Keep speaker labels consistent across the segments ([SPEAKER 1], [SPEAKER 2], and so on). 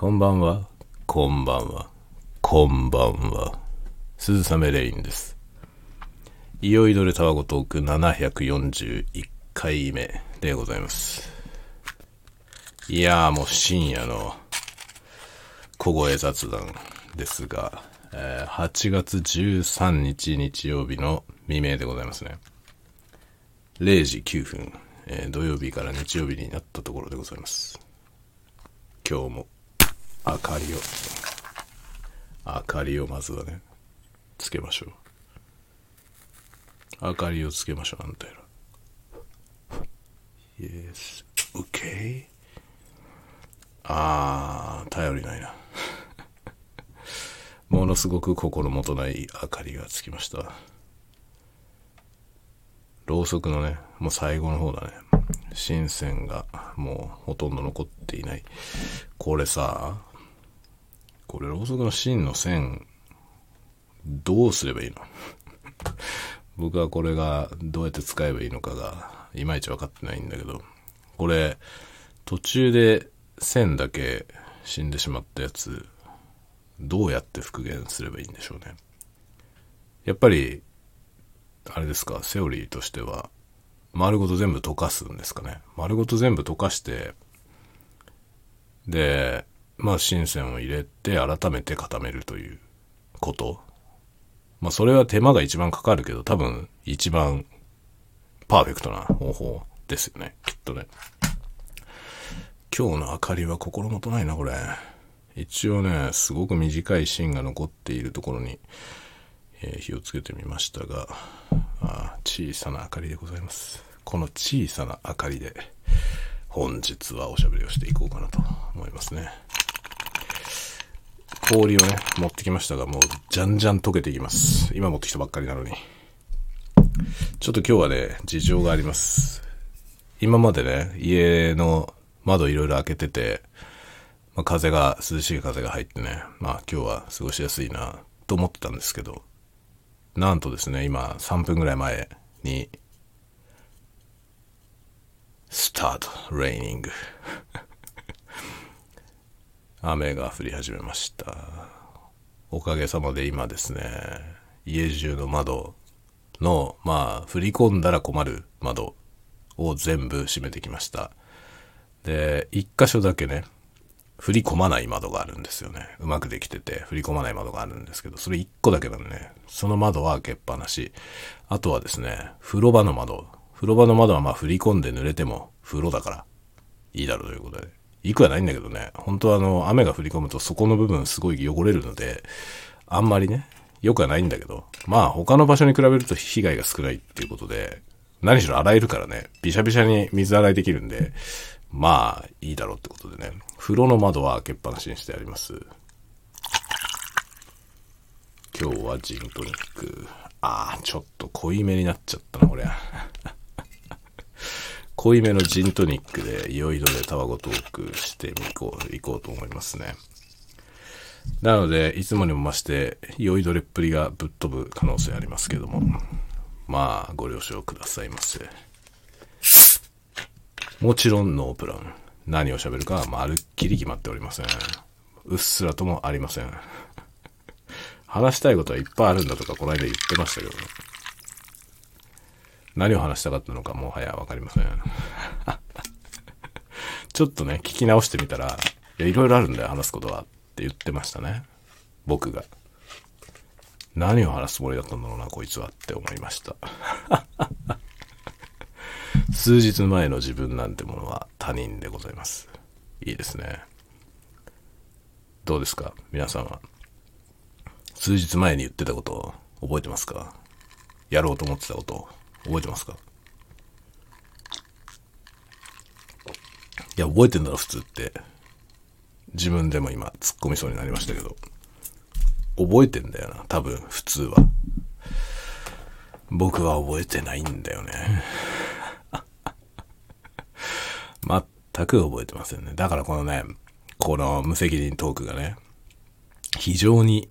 [SPEAKER 1] こんばんは、こんばんは、こんばんは。鈴雨レインです。いよいどれタワゴトーク741回目でございます。いやーもう深夜の小声雑談ですが、えー8月13日日曜日の未明でございますね。0時9分、えー土曜日から日曜日になったところでございます。今日も明かりを、明かりをまずはね、つけましょう。明かりをつけましょう、あんたやら。Yes. Okay. あー、頼りないな。ものすごく心もとない明かりがつきました。ろうそくのね、もう最後の方だね。新線がもうほとんど残っていない。これさ、これろうそくの芯の線、どうすればいいの？僕はこれがどうやって使えばいいのかが、いまいち分かってないんだけど、これ、途中で線だけ死んでしまったやつ、どうやって復元すればいいんでしょうね？やっぱり、あれですか、セオリーとしては、丸ごと全部溶かすんですかね？丸ごと全部溶かして、で、まあ、新線を入れて、改めて固めるということ。まあ、それは手間が一番かかるけど、多分、一番、パーフェクトな方法ですよね。きっとね。今日の明かりは心もとないな、これ。一応ね、すごく短い芯が残っているところに、えー火をつけてみましたが、あ小さな明かりでございます。この小さな明かりで、本日はおしゃべりをしていこうかなと思いますね。氷をね、持ってきましたが、もう、じゃんじゃん溶けていきます。今持ってきたばっかりなのに。ちょっと今日はね、事情があります。今までね、家の窓いろいろ開けてて、まあ、風が、涼しい風が入ってね、まあ今日は過ごしやすいなと思ってたんですけど、なんとですね、今3分ぐらい前に、スタート、レイニング。雨が降り始めました。おかげさまで今ですね、家中の窓の、まあ、振り込んだら困る窓を全部閉めてきました。で、一箇所だけね、振り込まない窓があるんですよね。うまくできてて、振り込まない窓があるんですけど、それ一個だけなんでね、その窓は開けっぱなし。あとはですね、風呂場の窓。風呂場の窓はまあ振り込んで濡れても風呂だからいいだろうということで。いくはないんだけどね、本当はあの、雨が降り込むとそこの部分すごい汚れるので、あんまりね、良くはないんだけど、まあ他の場所に比べると被害が少ないっていうことで、何しろ洗えるからね、びしゃびしゃに水洗いできるんで、まあいいだろうってことでね、風呂の窓は開けっぱなしにしてあります。今日はジントニック。ああ、ちょっと濃いめになっちゃったな、これ。濃いめのジントニックで、いよいよでタバコトークしてみこう、いこうと思いますね。なので、いつもにも増して、酔いどれっぷりがぶっ飛ぶ可能性ありますけども、まあ、ご了承くださいませ。もちろんノープラン。何を喋るかはまるっきり決まっておりません。うっすらともありません。話したいことはいっぱいあるんだとか、この間言ってましたけどね。何を話したかったのかもはやわかりません。ちょっとね、聞き直してみたら、いや、いろいろあるんだよ、話すことは。って言ってましたね。僕が。何を話すつもりだったんだろうな、こいつはって思いました。数日前の自分なんてものは他人でございます。いいですね。どうですか？皆さんは。数日前に言ってたこと覚えてますか？やろうと思ってたこと覚えてますか？いや、覚えてんだろ、普通って。自分でも今突っ込みそうになりましたけど。覚えてんだよな、多分、普通は。僕は覚えてないんだよね。全く覚えてませんね。だからこのね、この無責任トークがね、非常に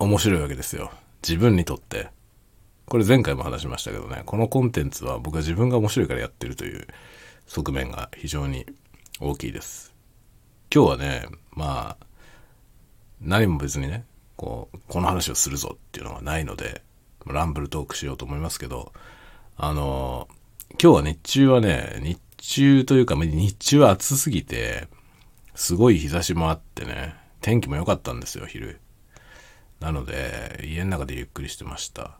[SPEAKER 1] 面白いわけですよ。自分にとって。これ前回も話しましたけどね、このコンテンツは僕は自分が面白いからやってるという側面が非常に大きいです。今日はね、まあ、何も別にね、こう、この話をするぞっていうのがないので、ランブルトークしようと思いますけど、あの、今日は日中はね、日中というか、日中は暑すぎて、すごい日差しもあってね、天気も良かったんですよ、昼。なので、家の中でゆっくりしてました。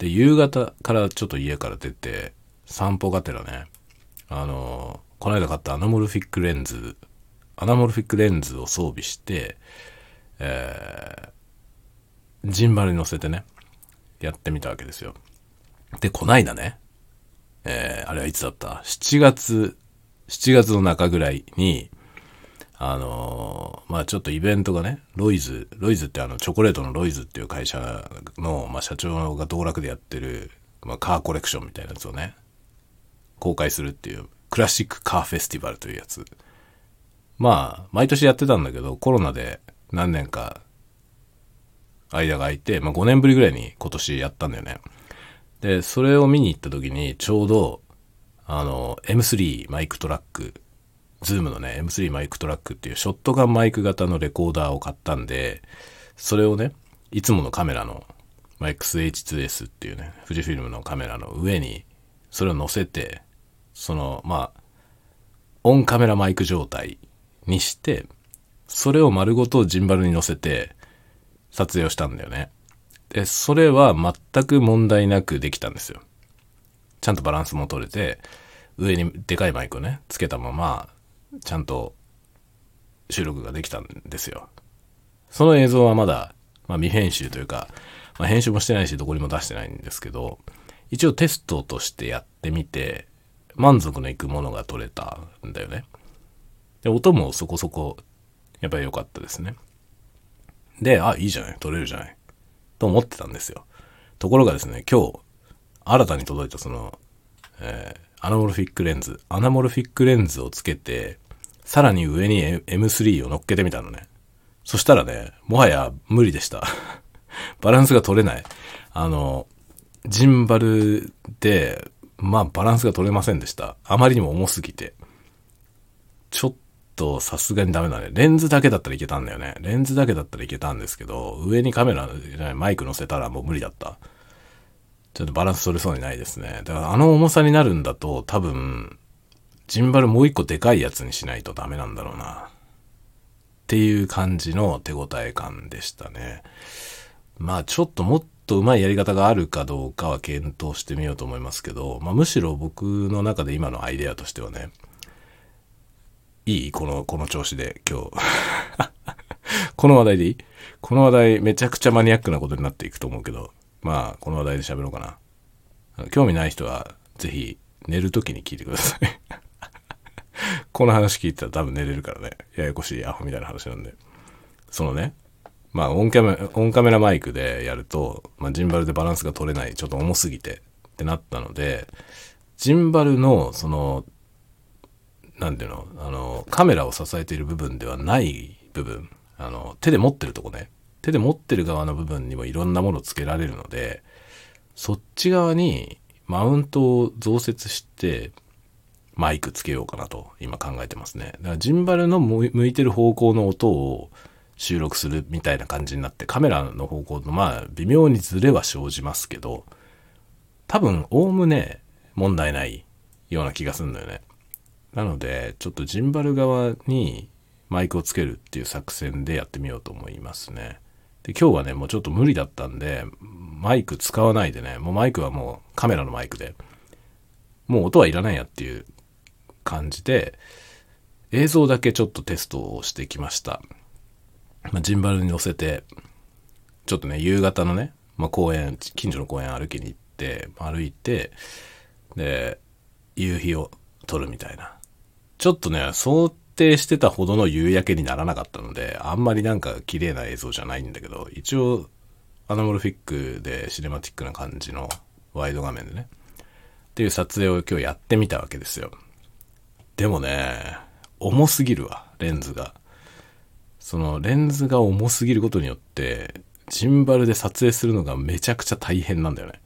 [SPEAKER 1] で、夕方からちょっと家から出て、散歩がてらね、あの、この間買ったアナモルフィックレンズ、アナモルフィックレンズを装備して、えー、ジンバルに乗せてね、やってみたわけですよ。で、こないだね、えー、あれはいつだった ?7 月、7月の中ぐらいに、あのー、まあちょっとイベントがね、ロイズ、ロイズってあの、チョコレートのロイズっていう会社の、まあ社長が道楽でやってる、まあカーコレクションみたいなやつをね、公開するっていう、クラシックカーフェスティバルというやつ。まあ、毎年やってたんだけど、コロナで何年か間が空いて、まあ5年ぶりぐらいに今年やったんだよね。で、それを見に行った時に、ちょうど、あの、M3 マイクトラック、ズームのね、M3 マイクトラックっていうショットガンマイク型のレコーダーを買ったんで、それをね、いつものカメラの、まあ、XH2S っていうね、富士フィルムのカメラの上に、それを乗せて、その、まあ、オンカメラマイク状態にして、それを丸ごとジンバルに乗せて、撮影をしたんだよね。で、それは全く問題なくできたんですよ。ちゃんとバランスも取れて、上にでかいマイクをね、つけたまま、ちゃんと収録ができたんですよ。その映像はまだ、まあ、未編集というか、まあ、編集もしてないし、どこにも出してないんですけど、一応テストとしてやってみて、満足のいくものが撮れたんだよね。で、音もそこそこ、やっぱり良かったですね。で、あ、いいじゃない、撮れるじゃない。と思ってたんですよ。ところがですね、今日、新たに届いたその、えー、アナモルフィックレンズ、アナモルフィックレンズをつけて、さらに上に M3 を乗っけてみたのね。そしたらね、もはや無理でした。バランスが取れない。あの、ジンバルで、まあバランスが取れませんでした。あまりにも重すぎて。ちょっとさすがにダメだね。レンズだけだったらいけたんだよね。レンズだけだったらいけたんですけど、上にカメラ、マイク乗せたらもう無理だった。ちょっとバランス取れそうにないですね。だからあの重さになるんだと多分、ジンバルもう一個でかいやつにしないとダメなんだろうな。っていう感じの手応え感でしたね。まあちょっともっと上手いやり方があるかどうかは検討してみようと思いますけど、まあむしろ僕の中で今のアイデアとしてはね、いいこの、この調子で今日 この話題でいい？この話題めちゃくちゃマニアックなことになっていくと思うけど、まあ、この話題で喋ろうかな。興味ない人は、ぜひ、寝るときに聞いてください この話聞いたら多分寝れるからね。ややこしいアホみたいな話なんで。そのね、まあ、オンカメラ、オンカメラマイクでやると、まあ、ジンバルでバランスが取れない、ちょっと重すぎてってなったので、ジンバルの、その、なんていうの、あの、カメラを支えている部分ではない部分、あの、手で持ってるとこね、手で持ってる側の部分にもいろんなものをつけられるので、そっち側にマウントを増設して、マイクつけようかなと今考えてますね。だからジンバルの向いてる方向の音を収録するみたいな感じになって、カメラの方向のまあ微妙にズレは生じますけど、多分おおむね問題ないような気がするんだよね。なので、ちょっとジンバル側にマイクをつけるっていう作戦でやってみようと思いますね。で、今日はね、もうちょっと無理だったんで、マイク使わないでね、もうマイクはもうカメラのマイクで、もう音はいらないやっていう感じで、映像だけちょっとテストをしてきました。まあ、ジンバルに乗せて、ちょっとね、夕方のね、まあ、公園、近所の公園歩きに行って、歩いて、で、夕日を撮るみたいな。ちょっとね、想定してたほどの夕焼けにならなかったので、あんまりなんか綺麗な映像じゃないんだけど、一応、アナモルフィックでシネマティックな感じのワイド画面でね、っていう撮影を今日やってみたわけですよ。でもね、重すぎるわ、レンズが。そのレンズが重すぎることによって、ジンバルで撮影するのがめちゃくちゃ大変なんだよね。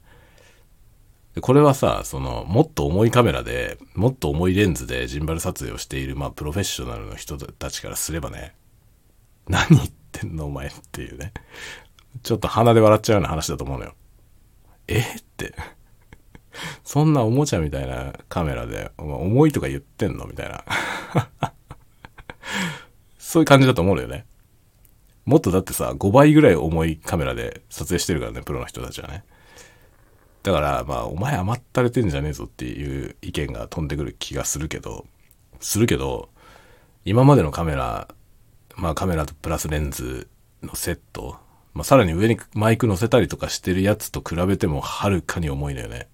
[SPEAKER 1] これはさ、その、もっと重いカメラで、もっと重いレンズでジンバル撮影をしている、まあ、プロフェッショナルの人たちからすればね、何言ってんのお前っていうね。ちょっと鼻で笑っちゃうような話だと思うのよ。え？って。そんなおもちゃみたいなカメラで、お前重いとか言ってんのみたいな。そういう感じだと思うよね。もっとだってさ、5倍ぐらい重いカメラで撮影してるからね、プロの人たちはね。だから、まあ、お前甘ったれてんじゃねえぞっていう意見が飛んでくる気がするけど、するけど、今までのカメラ、まあカメラとプラスレンズのセット、まあさらに上にマイク乗せたりとかしてるやつと比べてもはるかに重いのよね。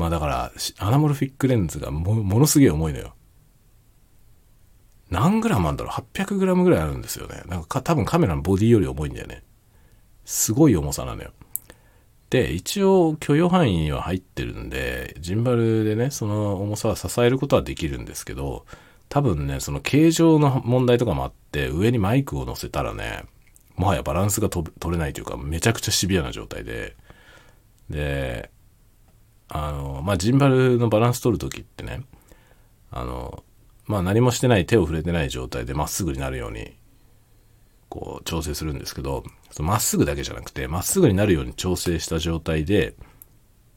[SPEAKER 1] まあだから、アナモルフィックレンズがものすげえ重いのよ。何グラムあんだろう ?800 グラムぐらいあるんですよね。なんか多分カメラのボディより重いんだよね。すごい重さなのよ。で、一応許容範囲には入ってるんで、ジンバルでね、その重さは支えることはできるんですけど、多分ね、その形状の問題とかもあって、上にマイクを乗せたらね、もはやバランスが取れないというか、めちゃくちゃシビアな状態で、で、あの、まあ、ジンバルのバランス取るときってね、あの、まあ、何もしてない手を触れてない状態でまっすぐになるようにこう調整するんですけど、まっすぐだけじゃなくて、まっすぐになるように調整した状態で、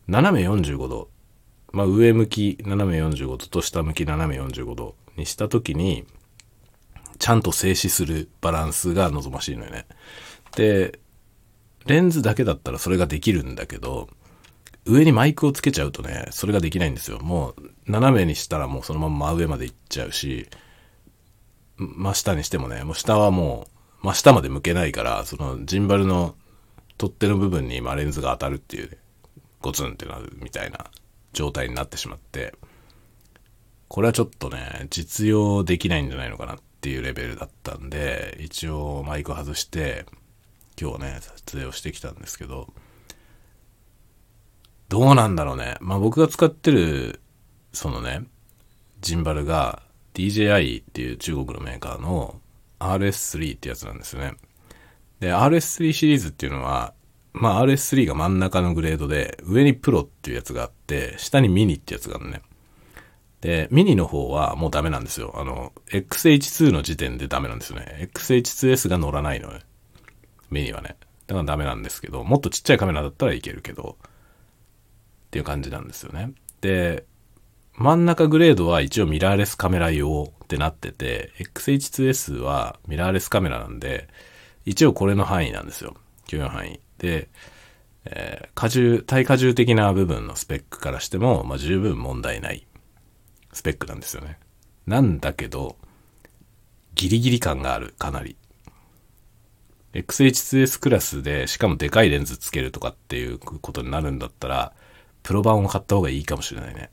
[SPEAKER 1] 斜め45度、まあ上向き斜め45度と下向き斜め45度にした時に、ちゃんと静止するバランスが望ましいのよね。で、レンズだけだったらそれができるんだけど、上にマイクをつけちゃうとね、それができないんですよ。もう、斜めにしたらもうそのまま真上まで行っちゃうし、真下にしてもね、もう下はもう真下まで向けないから、そのジンバルの取っ手の部分に今レンズが当たるっていう、ね、ゴツンってなるみたいな状態になってしまって、これはちょっとね、実用できないんじゃないのかなっていうレベルだったんで、一応マイク外して、今日ね、撮影をしてきたんですけど、どうなんだろうね。まあ僕が使ってる、そのね、ジンバルが DJI っていう中国のメーカーの RS3 ってやつなんですよね。で、RS3 シリーズっていうのは、まあ RS3 が真ん中のグレードで、上にプロっていうやつがあって、下にミニってやつがあるね。で、ミニの方はもうダメなんですよ。あの、XH2 の時点でダメなんですよね。XH2S が乗らないのね。ミニはね。だからダメなんですけど、もっとちっちゃいカメラだったらいけるけど、っていう感じなんですよね。で、真ん中グレードは一応ミラーレスカメラ用ってなってて、XH2S はミラーレスカメラなんで、一応これの範囲なんですよ。許容範囲。で、えー、荷重、対荷重的な部分のスペックからしても、まあ、十分問題ないスペックなんですよね。なんだけど、ギリギリ感がある、かなり。XH2S クラスで、しかもでかいレンズつけるとかっていうことになるんだったら、プロ版を買った方がいいかもしれないね。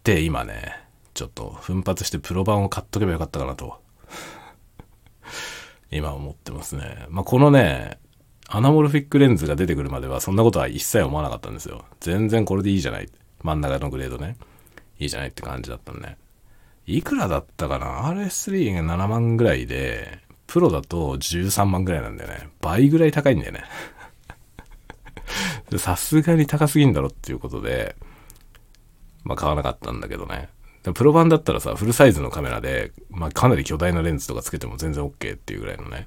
[SPEAKER 1] って今ね、ちょっと奮発してプロ版を買っとけばよかったかなと。今思ってますね。まあ、このね、アナモルフィックレンズが出てくるまではそんなことは一切思わなかったんですよ。全然これでいいじゃない。真ん中のグレードね。いいじゃないって感じだったんね。いくらだったかな ?RS3 が7万ぐらいで、プロだと13万ぐらいなんだよね。倍ぐらい高いんだよね。さすがに高すぎんだろっていうことで、まあ買わなかったんだけどね。プロ版だったらさ、フルサイズのカメラで、まあかなり巨大なレンズとかつけても全然 OK っていうぐらいのね、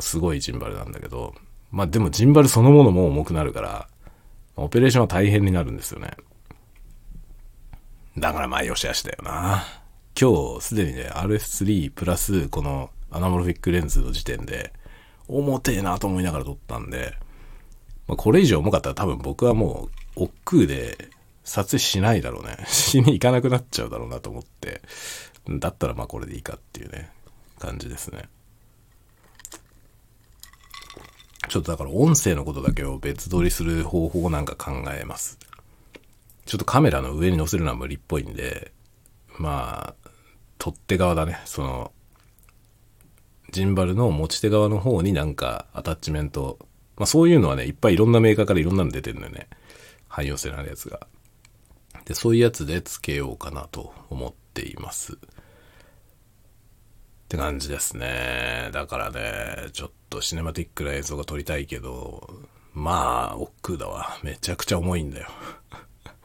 [SPEAKER 1] すごいジンバルなんだけど、まあでもジンバルそのものも重くなるから、オペレーションは大変になるんですよね。だからまあよしあしだよな。今日すでにね、RS3 プラスこのアナモルフィックレンズの時点で、重てえなと思いながら撮ったんで、まあ、これ以上重かったら多分僕はもう、億劫で、撮影しないだろうね。しに行かなくなっちゃうだろうなと思って。だったらまあこれでいいかっていうね、感じですね。ちょっとだから音声のことだけを別撮りする方法なんか考えます。ちょっとカメラの上に載せるのは無理っぽいんで、まあ、取っ手側だね。その、ジンバルの持ち手側の方になんかアタッチメント、まあそういうのはね、いっぱいいろんなメーカーからいろんなの出てるんだよね。汎用性のあるやつが。で、そういうやつでつけようかなと思っています。って感じですね。だからね、ちょっとシネマティックな映像が撮りたいけど、まあ、億劫だわ。めちゃくちゃ重いんだよ。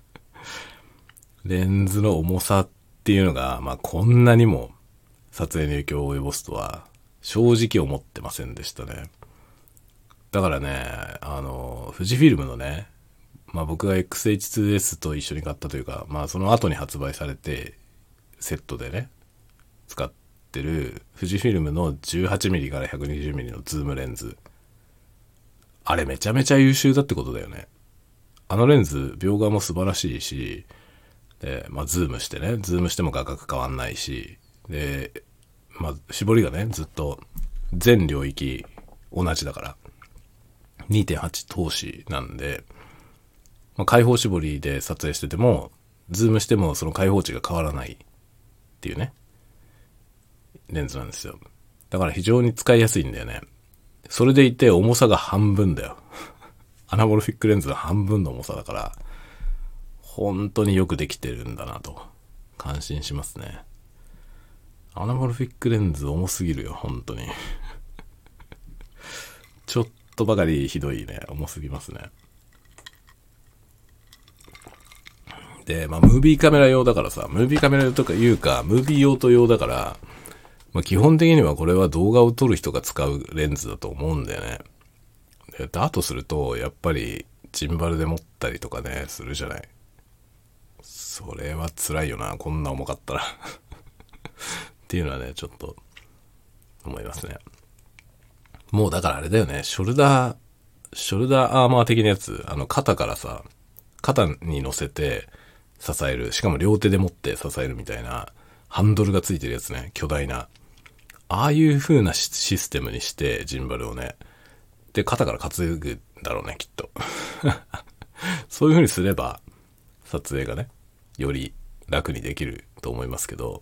[SPEAKER 1] レンズの重さっていうのが、まあこんなにも撮影に影響を及ぼすとは、正直思ってませんでしたね。だからね、あの、富士フィルムのね、まあ僕が XH2S と一緒に買ったというか、まあその後に発売されて、セットでね、使ってる富士フィルムの 18mm から 120mm のズームレンズ。あれめちゃめちゃ優秀だってことだよね。あのレンズ、描画も素晴らしいし、で、まあズームしてね、ズームしても画角変わんないし、で、まあ絞りがね、ずっと全領域同じだから、2.8通しなんで、まあ、開放絞りで撮影してても、ズームしてもその開放値が変わらないっていうね、レンズなんですよ。だから非常に使いやすいんだよね。それでいて重さが半分だよ。アナモルフィックレンズの半分の重さだから、本当によくできてるんだなと、感心しますね。アナモルフィックレンズ重すぎるよ、本当に。ちょっとばかりひどいね、重すぎますね。で、まあ、ムービーカメラ用だからさ、ムービーカメラ用とかいうか、ムービー用と用だから、まあ、基本的にはこれは動画を撮る人が使うレンズだと思うんだよね。で、だとすると、やっぱり、ジンバルで持ったりとかね、するじゃない。それは辛いよな、こんな重かったら っていうのはね、ちょっと、思いますね。もうだからあれだよね、ショルダー、ショルダーアーマー的なやつ、あの肩からさ、肩に乗せて支える、しかも両手で持って支えるみたいな、ハンドルがついてるやつね、巨大な。ああいう風なシステムにして、ジンバルをね。で、肩から担ぐんだろうね、きっと。そういう風にすれば、撮影がね、より楽にできると思いますけど、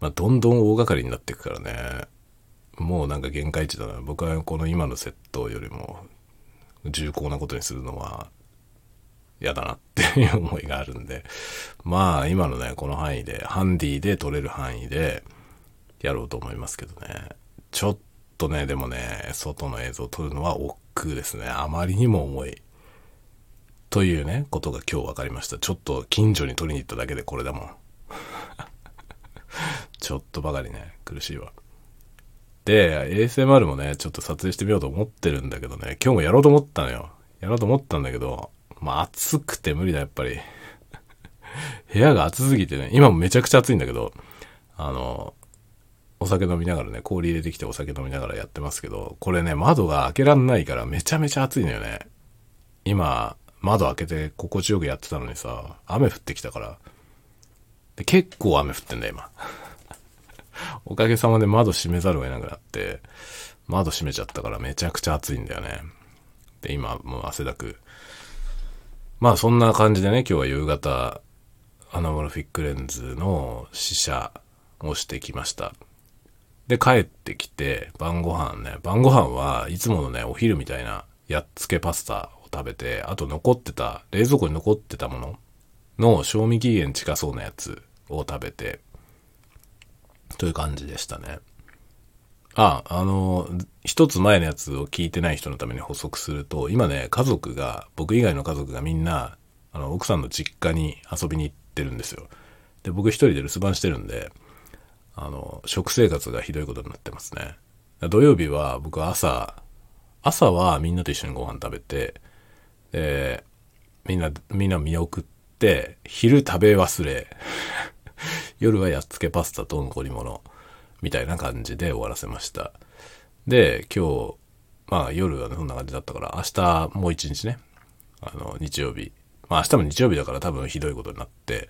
[SPEAKER 1] まあ、どんどん大掛かりになっていくからね。もうなんか限界値だな。僕はこの今のセットよりも、重厚なことにするのは、嫌だなっていう思いがあるんで、まあ今のね、この範囲で、ハンディで撮れる範囲で、やろうと思いますけどね。ちょっとね、でもね、外の映像を撮るのは億劫ですね。あまりにも重い。というね、ことが今日分かりました。ちょっと近所に撮りに行っただけでこれだもん。ちょっとばかりね、苦しいわ。で、ASMR もね、ちょっと撮影してみようと思ってるんだけどね、今日もやろうと思ったのよ。やろうと思ったんだけど、まあ暑くて無理だ、やっぱり。部屋が暑すぎてね、今もめちゃくちゃ暑いんだけど、あの、お酒飲みながらね、氷入れてきてお酒飲みながらやってますけど、これね、窓が開けらんないからめちゃめちゃ暑いのよね。今、窓開けて心地よくやってたのにさ、雨降ってきたから。で結構雨降ってんだよ、今。おかげさまで窓閉めざるを得なくなって、窓閉めちゃったからめちゃくちゃ暑いんだよね。で、今、もう汗だく。まあそんな感じでね、今日は夕方、アナモルフィックレンズの試写をしてきました。で、帰ってきて、晩ご飯ね。晩ご飯はいつものね、お昼みたいな、やっつけパスタを食べて、あと残ってた、冷蔵庫に残ってたものの賞味期限近そうなやつを食べて、という感じでしたね。あ、あの、一つ前のやつを聞いてない人のために補足すると、今ね、家族が、僕以外の家族がみんな、あの、奥さんの実家に遊びに行ってるんですよ。で、僕一人で留守番してるんで、あの、食生活がひどいことになってますね。土曜日は僕朝、朝はみんなと一緒にご飯食べて、で、みんな、みんな見送って、昼食べ忘れ、夜はやっつけパスタと残り物、みたいな感じで終わらせました。で、今日、まあ夜はそんな感じだったから、明日もう一日ね、あの、日曜日。まあ明日も日曜日だから多分ひどいことになって、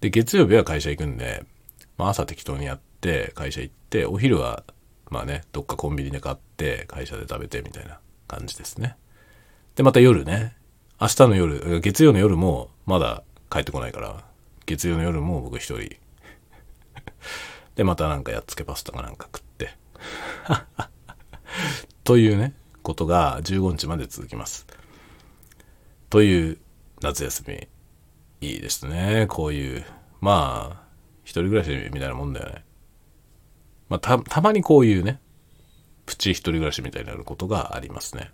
[SPEAKER 1] で、月曜日は会社行くんで、まあ朝適当にやって、会社行って、お昼は、まあね、どっかコンビニで買って、会社で食べてみたいな感じですね。で、また夜ね、明日の夜、月曜の夜もまだ帰ってこないから、月曜の夜も僕一人。で、またなんかやっつけパスタかなんか食って。というね、ことが15日まで続きます。という夏休み。いいですね。こういう。まあ、一人暮らしみたいなもんだよね。まあ、た、たまにこういうね、プチ一人暮らしみたいになることがありますね。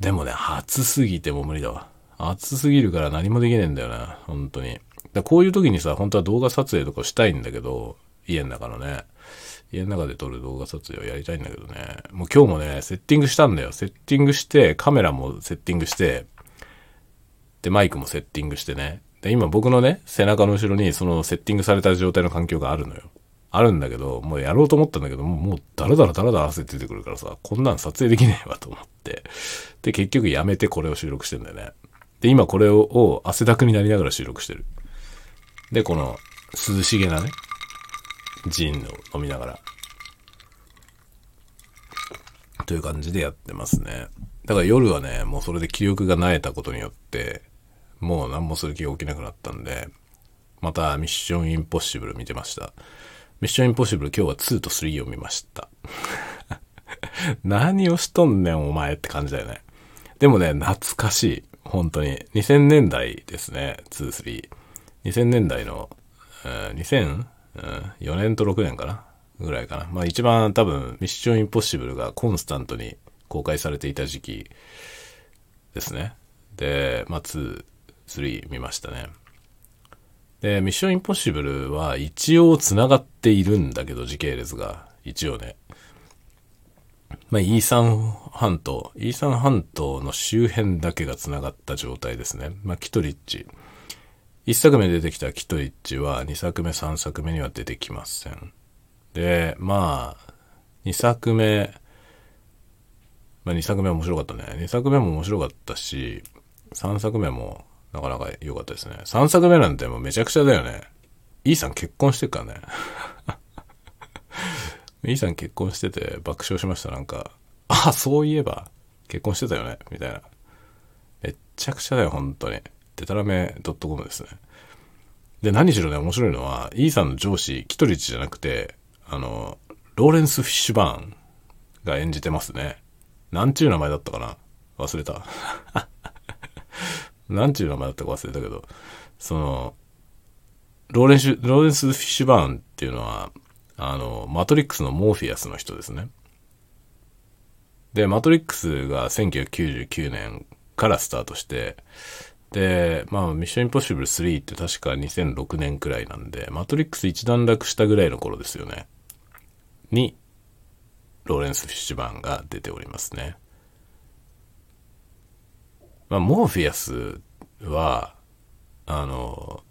[SPEAKER 1] でもね、暑すぎても無理だわ。暑すぎるから何もできねえんだよな、本当に。だこういう時にさ、本当は動画撮影とかしたいんだけど、家の中のね。家の中で撮る動画撮影をやりたいんだけどね。もう今日もね、セッティングしたんだよ。セッティングして、カメラもセッティングして、で、マイクもセッティングしてね。で、今僕のね、背中の後ろにそのセッティングされた状態の環境があるのよ。あるんだけど、もうやろうと思ったんだけど、もうダラダラダラダラ汗出てくるからさ、こんなん撮影できねえわと思って。で、結局やめてこれを収録してんだよね。で、今これを汗だくになりながら収録してる。で、この涼しげなね、ジンを飲みながら。という感じでやってますね。だから夜はね、もうそれで気力が萎えたことによって、もう何もする気が起きなくなったんで、またミッションインポッシブル見てました。ミッションインポッシブル今日は2と3を見ました。何をしとんねんお前って感じだよね。でもね、懐かしい。本当に。2000年代ですね、2、3。2000年代の、えー、2004年と6年かなぐらいかな。まあ一番多分、ミッションインポッシブルがコンスタントに公開されていた時期ですね。で、まあ2、3見ましたね。で、ミッションインポッシブルは一応繋がっているんだけど、時系列が。一応ね。まあ、イーサン半島、イーサン半島の周辺だけが繋がった状態ですね。まあ、キトリッチ。一作目出てきたキトリッチは二作目、三作目には出てきません。で、まあ、二作目、まあ、二作目面白かったね。二作目も面白かったし、三作目もなかなか良かったですね。3作目なんてもうめちゃくちゃだよね。イーさん結婚してっからね。イーさん結婚してて爆笑しました。なんか、あ、そういえば結婚してたよね。みたいな。めっちゃくちゃだよ、本当に。デタラメ .com ですね。で、何しろね、面白いのは、イーさんの上司、キトリッチじゃなくて、あの、ローレンス・フィッシュバーンが演じてますね。なんちゅう名前だったかな？忘れた。なんちゅう名前だったか忘れたけど、その、ローレンシュ、ローレンス・フィッシュバーンっていうのは、あの、マトリックスのモーフィアスの人ですね。で、マトリックスが1999年からスタートして、で、まあ、ミッションインポッシブル3って確か2006年くらいなんで、マトリックス一段落したぐらいの頃ですよね。に、ローレンス・フィッシュバーンが出ておりますね。まあ、モーフィアスは、あの、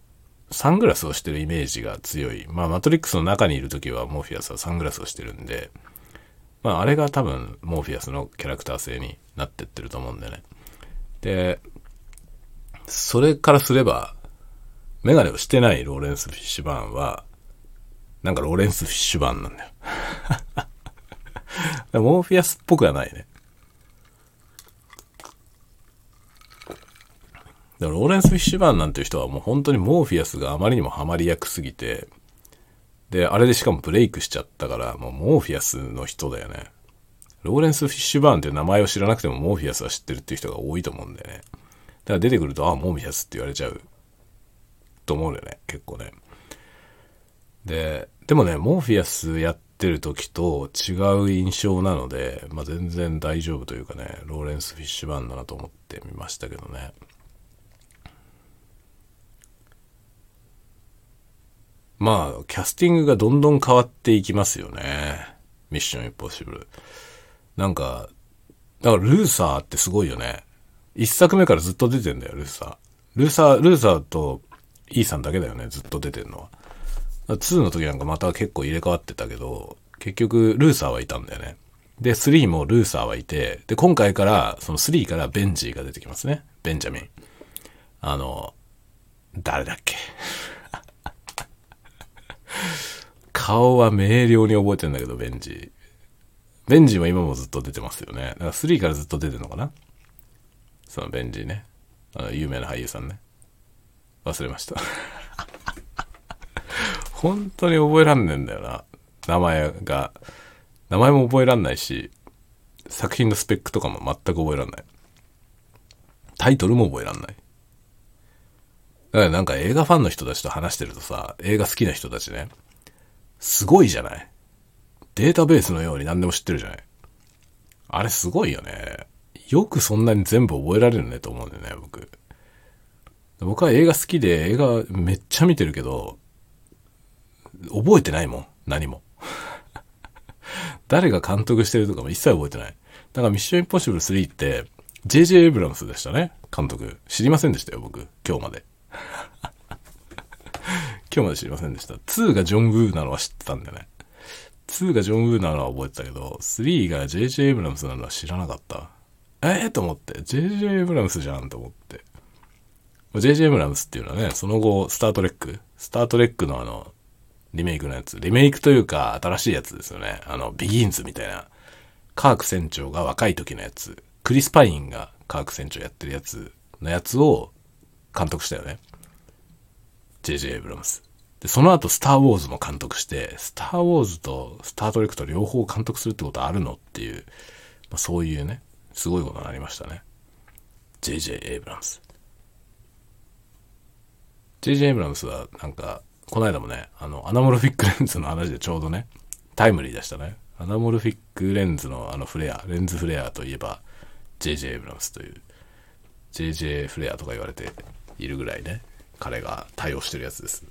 [SPEAKER 1] サングラスをしてるイメージが強い。まあ、マトリックスの中にいる時はモーフィアスはサングラスをしてるんで、まあ、あれが多分、モーフィアスのキャラクター性になってってると思うんでね。で、それからすれば、メガネをしてないローレンス・フィッシュバーンは、なんかローレンス・フィッシュバーンなんだよ。モーフィアスっぽくはないね。だからローレンス・フィッシュバーンなんていう人はもう本当にモーフィアスがあまりにもハマり役すぎて、で、あれでしかもブレイクしちゃったから、もうモーフィアスの人だよね。ローレンス・フィッシュバーンっていう名前を知らなくてもモーフィアスは知ってるっていう人が多いと思うんだよね。だから出てくると、あ、モーフィアスって言われちゃうと思うよね、結構ね。で、でもね、モーフィアスやってる時と違う印象なので、まあ、全然大丈夫というかね、ローレンス・フィッシュバーンだなと思ってみましたけどね。まあ、キャスティングがどんどん変わっていきますよね。ミッションインポッシブル。なんか、だからルーサーってすごいよね。一作目からずっと出てんだよ、ルーサー。ルーサー、ルーサーとイーさんだけだよね、ずっと出てんのは。2の時なんかまた結構入れ替わってたけど、結局ルーサーはいたんだよね。で、3もルーサーはいて、で、今回から、その3からベンジーが出てきますね。ベンジャミン。あの、誰だっけ 顔は明瞭に覚えてんだけど、ベンジー。ベンジーは今もずっと出てますよね。だから3からずっと出てるのかなそのベンジーね。あの有名な俳優さんね。忘れました。本当に覚えらんねえんだよな。名前が。名前も覚えらんないし、作品のスペックとかも全く覚えらんない。タイトルも覚えらんない。だからなんか映画ファンの人たちと話してるとさ、映画好きな人たちね、すごいじゃないデータベースのように何でも知ってるじゃないあれすごいよね。よくそんなに全部覚えられるねと思うんだよね、僕。僕は映画好きで映画めっちゃ見てるけど、覚えてないもん、何も。誰が監督してるとかも一切覚えてない。だからミッションインポッシブル3って、JJ エイブラムスでしたね、監督。知りませんでしたよ、僕。今日まで。今日まで知りませんでした。2がジョン・ウーなのは知ってたんだよね。2がジョン・ウーなのは覚えてたけど、3が JJ エイブラムスなのは知らなかった。えー、と思って、JJ エブラムスじゃんと思って。JJ エブラムスっていうのはね、その後、スタートレック、スタートレックのあの、リメイクのやつ。リメイクというか、新しいやつですよね。あの、ビギンズみたいな。カーク船長が若い時のやつ。クリス・パインがカーク船長やってるやつのやつを監督したよね。JJ エイブラムス。で、その後、スター・ウォーズも監督して、スター・ウォーズとスター・トレックと両方監督するってことあるのっていう、まあ、そういうね、すごいことになりましたね。JJ エイブラムス。JJ エイブラムスは、なんか、この間もね、あの、アナモルフィックレンズの話でちょうどね、タイムリーでしたね。アナモルフィックレンズのあのフレア、レンズフレアといえば、JJ エイブラムスという、JJ フレアとか言われているぐらいね、彼が対応してるやつです。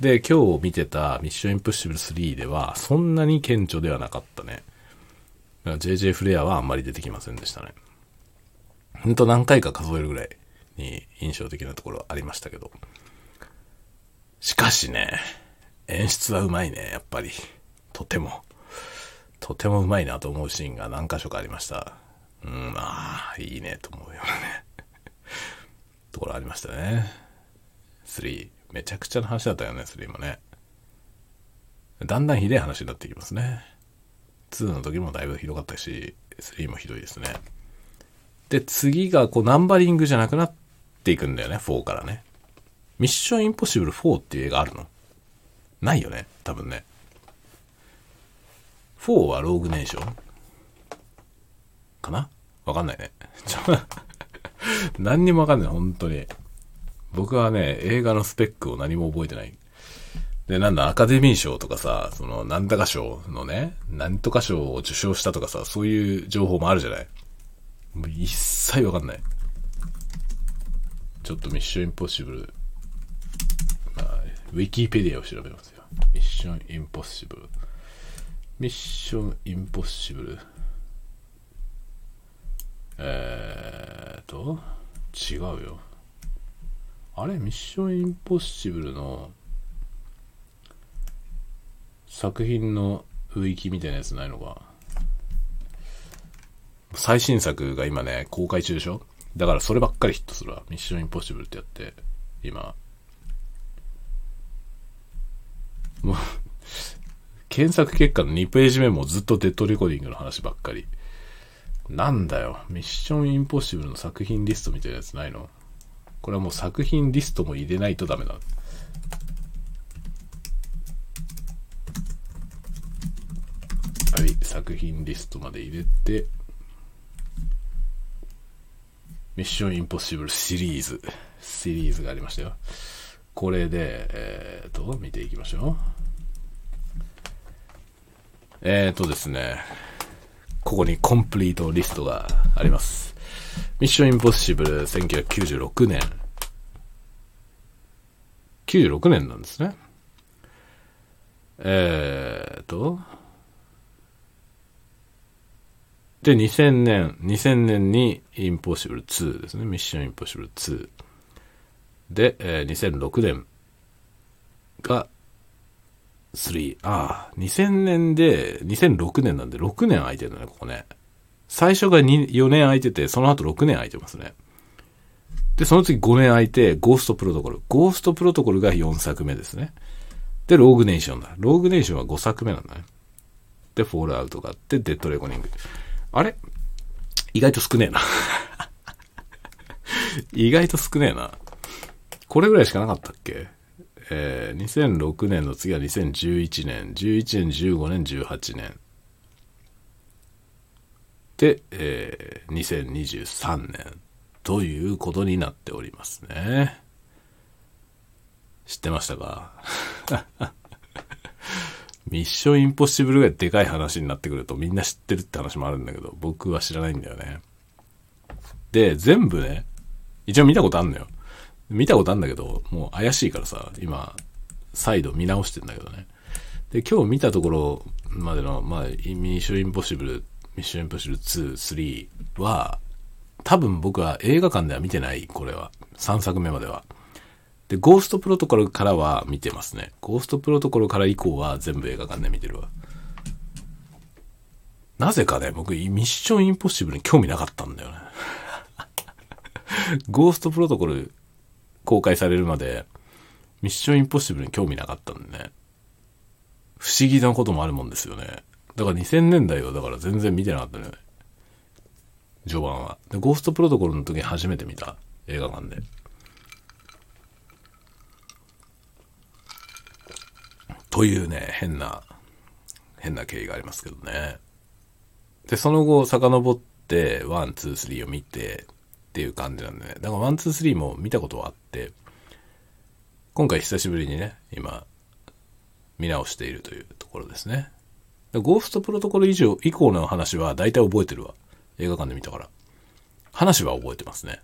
[SPEAKER 1] で、今日見てたミッションインプッシブル3では、そんなに顕著ではなかったね。JJ フレアはあんまり出てきませんでしたね。ほんと何回か数えるぐらいに印象的なところありましたけど。しかしね、演出はうまいね、やっぱり。とても。とてもうまいなと思うシーンが何箇所かありました。うん、まあ、いいねと思うようなね。ところありましたね。3。めちゃくちゃな話だったよね、3もね。だんだんひでえ話になってきますね。2の時もだいぶひどかったし、3もひどいですね。で、次がこうナンバリングじゃなくなっていくんだよね、4からね。ミッションインポッシブル4っていう映画あるの？ないよね、多分ね。4はローグネーション？かな？わかんないね。ちょ、何にもわかんない、本当に。僕はね、映画のスペックを何も覚えてない。で、なんだ、アカデミー賞とかさ、その、なんだか賞のね、なんとか賞を受賞したとかさ、そういう情報もあるじゃない？もう一切わかんない。ちょっとミッションインポッシブル、まあ、ウィキペディアを調べますよ。ミッションインポッシブル。ミッションインポッシブル。えーと、違うよ。あれミッションインポッシブルの作品のウィキみたいなやつないのか最新作が今ね、公開中でしょ？だからそればっかりヒットするわ。ミッションインポッシブルってやって、今。もう検索結果の2ページ目もずっとデッドレコーディングの話ばっかり。なんだよ。ミッションインポッシブルの作品リストみたいなやつないの？これはもう作品リストも入れないとダメだ。い、作品リストまで入れて、ミッションインポッシブルシリーズ、シリーズがありましたよ。これで、えっ、と、見ていきましょう。えっ、とですね、ここにコンプリートリストがあります。ミッションインポッシブル1996年。96年なんですね。えーと、で、2000年、2000年にインポッシブル2ですね。ミッションインポッシブル2。で、えー、2006年が3。ああ、2000年で、2006年なんで6年空いてるのね、ここね。最初が4年空いてて、その後6年空いてますね。で、その次5年空いて、ゴーストプロトコル。ゴーストプロトコルが4作目ですね。で、ローグネーションだ。ローグネーションは5作目なんだね。で、フォールアウトがあって、デッドレコニング。あれ？意外と少ねえな意外と少ねえな。これぐらいしかなかったっけ？えー、2006年の次は2011年、11年、15年、18年。で、えー、2023年ということになっておりますね。知ってましたか？ミッションインポッシブルがでかい話になってくるとみんな知ってるって話もあるんだけど、僕は知らないんだよね。で、全部ね、一応見たことあんのよ。見たことあんだけど、もう怪しいからさ、今、再度見直してんだけどね。で、今日見たところまでの、まあ、ミッションインポッシブル、ミッションインポッシブル2、3は、多分僕は映画館では見てない、これは。3作目までは。で、ゴーストプロトコルからは見てますね。ゴーストプロトコルから以降は全部映画館で見てるわ。なぜかね、僕、ミッションインポッシブルに興味なかったんだよね。ゴーストプロトコル公開されるまで、ミッションインポッシブルに興味なかったんでね。不思議なこともあるもんですよね。だから2000年代はだから全然見てなかったね。序盤は。で、ゴーストプロトコルの時に初めて見た映画館で。というね、変な、変な経緯がありますけどね。で、その後遡って、ワン、ツー、スリーを見てっていう感じなんでね。だからワン、ツー、スリーも見たことはあって、今回久しぶりにね、今、見直しているというところですね。ゴーストプロトコル以上、以降の話は大体覚えてるわ。映画館で見たから。話は覚えてますね。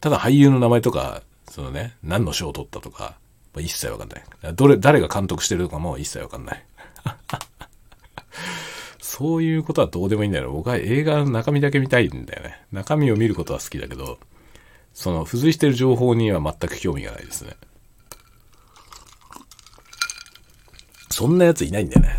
[SPEAKER 1] ただ俳優の名前とか、そのね、何の賞を取ったとか、一切わかんない。どれ、誰が監督してるとかも一切わかんない。そういうことはどうでもいいんだよ。僕は映画の中身だけ見たいんだよね。中身を見ることは好きだけど、その付随してる情報には全く興味がないですね。そんなやついないんだよね。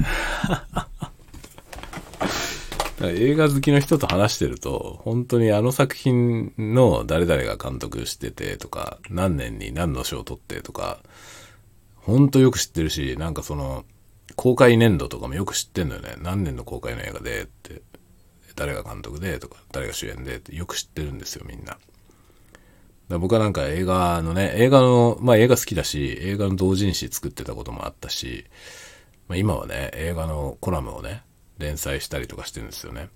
[SPEAKER 1] 映画好きの人と話してると、本当にあの作品の誰々が監督しててとか、何年に何の賞を取ってとか、本当よく知ってるし、なんかその、公開年度とかもよく知ってんのよね。何年の公開の映画でって、誰が監督でとか、誰が主演でってよく知ってるんですよ、みんな。だ僕はなんか映画のね、映画の、まあ映画好きだし、映画の同人誌作ってたこともあったし、まあ、今はね、映画のコラムをね、連載したりとかしてるんですよね。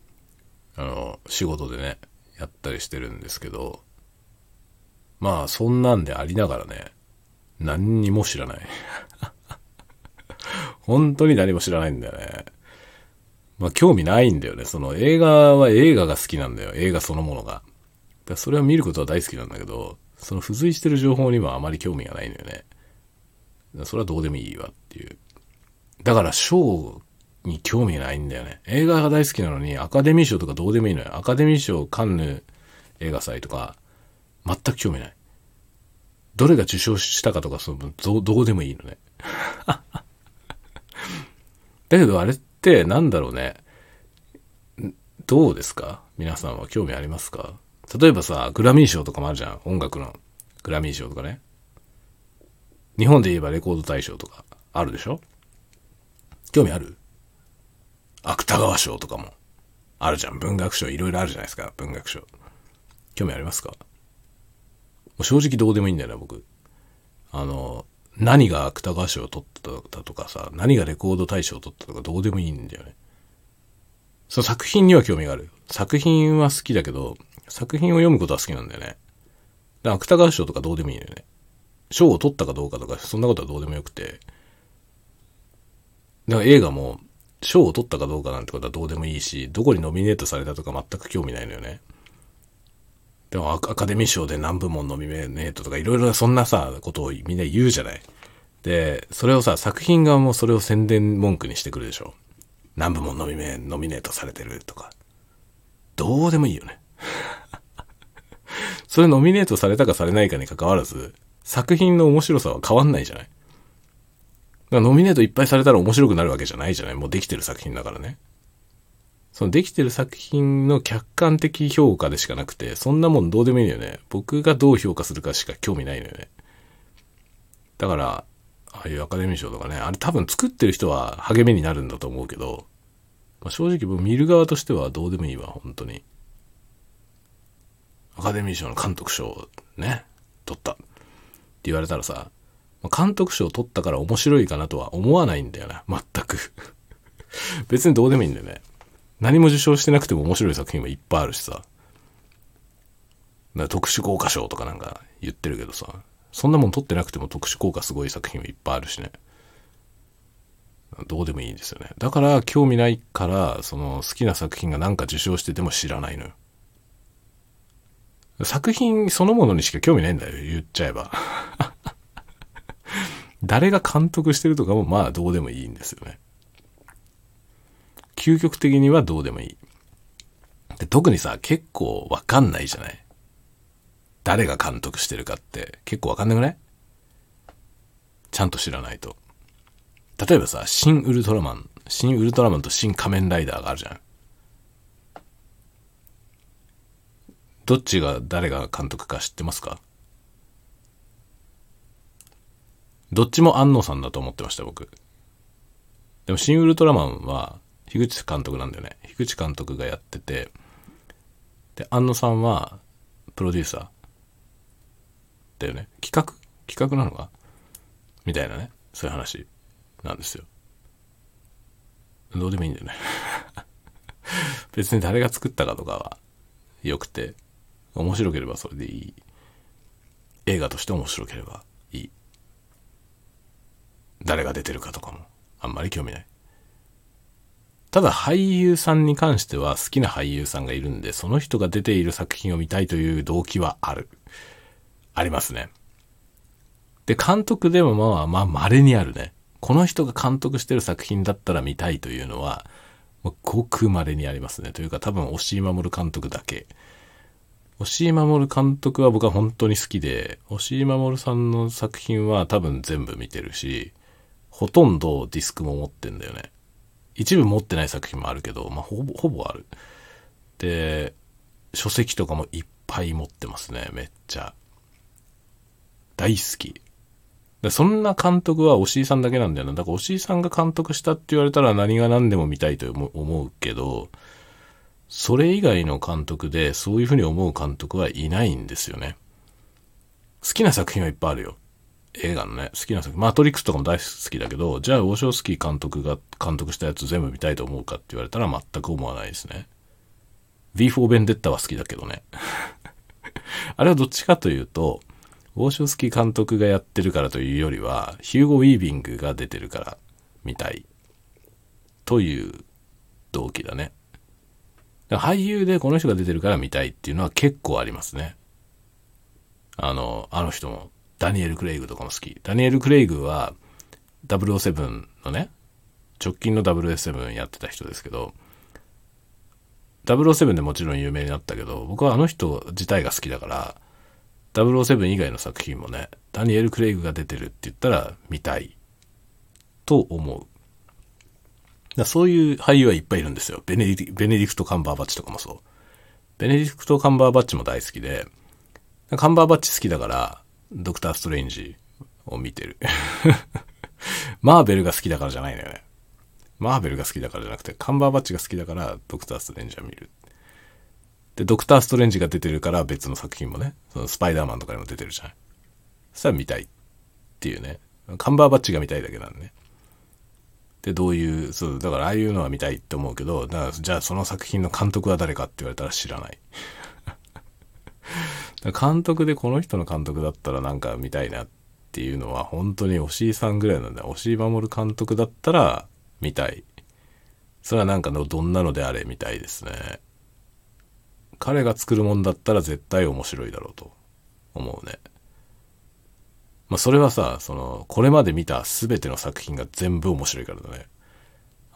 [SPEAKER 1] あの、仕事でね、やったりしてるんですけど、まあ、そんなんでありながらね、何にも知らない。本当に何も知らないんだよね。まあ、興味ないんだよね。その映画は映画が好きなんだよ。映画そのものが。だそれを見ることは大好きなんだけど、その付随してる情報にはあまり興味がないのよね。それはどうでもいいわっていう。だから、賞に興味ないんだよね。映画が大好きなのに、アカデミー賞とかどうでもいいのよ。アカデミー賞、カンヌ映画祭とか、全く興味ない。どれが受賞したかとか、そのど、どうでもいいのね。だけどあれってなんだろうね。どうですか？皆さんは興味ありますか？例えばさ、グラミー賞とかもあるじゃん。音楽のグラミー賞とかね。日本で言えばレコード大賞とかあるでしょ？興味ある？芥川賞とかもあるじゃん。文学賞いろいろあるじゃないですか。文学賞。興味ありますか？う正直どうでもいいんだよな、僕。あの、何が芥川賞を取ったとかさ、何がレコード大賞を取ったとかどうでもいいんだよね。その作品には興味がある。作品は好きだけど、作品を読むことは好きなんだよね。だから芥川賞とかどうでもいいんだよね。賞を取ったかどうかとか、そんなことはどうでもよくて。だから映画も、賞を取ったかどうかなんてことはどうでもいいし、どこにノミネートされたとか全く興味ないのよね。でもアカデミー賞で何部門ノミネートとかいろいろそんなさ、ことをみんな言うじゃない。で、それをさ、作品側もそれを宣伝文句にしてくるでしょ。何部門ノミネノミネートされてるとか。どうでもいいよね。それノミネートされたかされないかに関わらず、作品の面白さは変わんないじゃないからノミネートいっぱいされたら面白くなるわけじゃないじゃないもうできてる作品だからね。そのできてる作品の客観的評価でしかなくて、そんなもんどうでもいいのよね。僕がどう評価するかしか興味ないのよね。だから、ああいうアカデミー賞とかね、あれ多分作ってる人は励みになるんだと思うけど、まあ、正直僕見る側としてはどうでもいいわ、本当に。アカデミー賞の監督賞ね、取ったって言われたらさま、監督賞取ったから面白いかなとは思わないんだよな。全く別にどうでもいいんだよね。何も受賞してなくても面白い作品もいっぱいあるしさ。特殊効果賞とかなんか言ってるけどさ。そんなもん取ってなくても特殊効果すごい作品もいっぱいあるしね。どうでもいいんですよね。だから興味ないから、その好きな作品がなんか受賞してても知らないのよ。作品そのものにしか興味ないんだよ、言っちゃえば。誰が監督してるとかもまあどうでもいいんですよね。究極的にはどうでもいい。で特にさ、結構わかんないじゃない？誰が監督してるかって結構わかんなくない？ちゃんと知らないと。例えばさ、新ウルトラマン、新ウルトラマンと新仮面ライダーがあるじゃん。どっちが誰が監督か知ってますか？どっちも安野さんだと思ってました、僕。でも、新ウルトラマンは、樋口監督なんだよね。樋口監督がやってて、で、安野さんは、プロデューサー。だよね。企画？企画なのか？みたいなね。そういう話なんですよ。どうでもいいんだよね 別に誰が作ったかとかは良くて、面白ければそれでいい。映画として面白ければいい。誰が出てるかとかもあんまり興味ない。ただ俳優さんに関しては好きな俳優さんがいるんで、その人が出ている作品を見たいという動機はある。ありますね。で、監督でもまあまあ稀にあるね。この人が監督してる作品だったら見たいというのは、ごく稀にありますね。というか多分、押井守監督だけ。押井守監督は僕は本当に好きで、押井守さんの作品は多分全部見てるし、ほとんどディスクも持ってんだよね。一部持ってない作品もあるけど、まあ、ほぼ、ほぼある。で、書籍とかもいっぱい持ってますね、めっちゃ。大好き。でそんな監督は押井さんだけなんだよな。だから押井さんが監督したって言われたら何が何でも見たいと思うけど、それ以外の監督でそういうふうに思う監督はいないんですよね。好きな作品はいっぱいあるよ。映画のね、好きな作品。マトリックスとかも大好きだけど、じゃあ、オーショースキー監督が監督したやつ全部見たいと思うかって言われたら全く思わないですね。V4 ベンデッタは好きだけどね。あれはどっちかというと、オーショースキー監督がやってるからというよりは、ヒューゴ・ウィービングが出てるから見たい。という動機だね。俳優でこの人が出てるから見たいっていうのは結構ありますね。あの、あの人も、ダニエル・クレイグとかも好き。ダニエル・クレイグは、007のね、直近の007やってた人ですけど、007でもちろん有名になったけど、僕はあの人自体が好きだから、007以外の作品もね、ダニエル・クレイグが出てるって言ったら見たいと思う。だそういう俳優はいっぱいいるんですよ。ベネディベネディクト・カンバーバッチとかもそう。ベネディクト・カンバーバッチも大好きで、カンバーバッチ好きだから、ドクター・ストレンジを見てる。マーベルが好きだからじゃないのよね。マーベルが好きだからじゃなくて、カンバーバッチが好きだから、ドクター・ストレンジは見る。で、ドクター・ストレンジが出てるから別の作品もね、そのスパイダーマンとかにも出てるじゃない。そしたら見たいっていうね。カンバーバッチが見たいだけなんでね。で、どういう、そう、だからああいうのは見たいって思うけど、だからじゃあその作品の監督は誰かって言われたら知らない。監督でこの人の監督だったらなんか見たいなっていうのは本当に押井さんぐらいなんだよ。押井守監督だったら見たい。それはなんかのどんなのであれ見たいですね。彼が作るもんだったら絶対面白いだろうと思うね。まあそれはさ、その、これまで見た全ての作品が全部面白いからだね。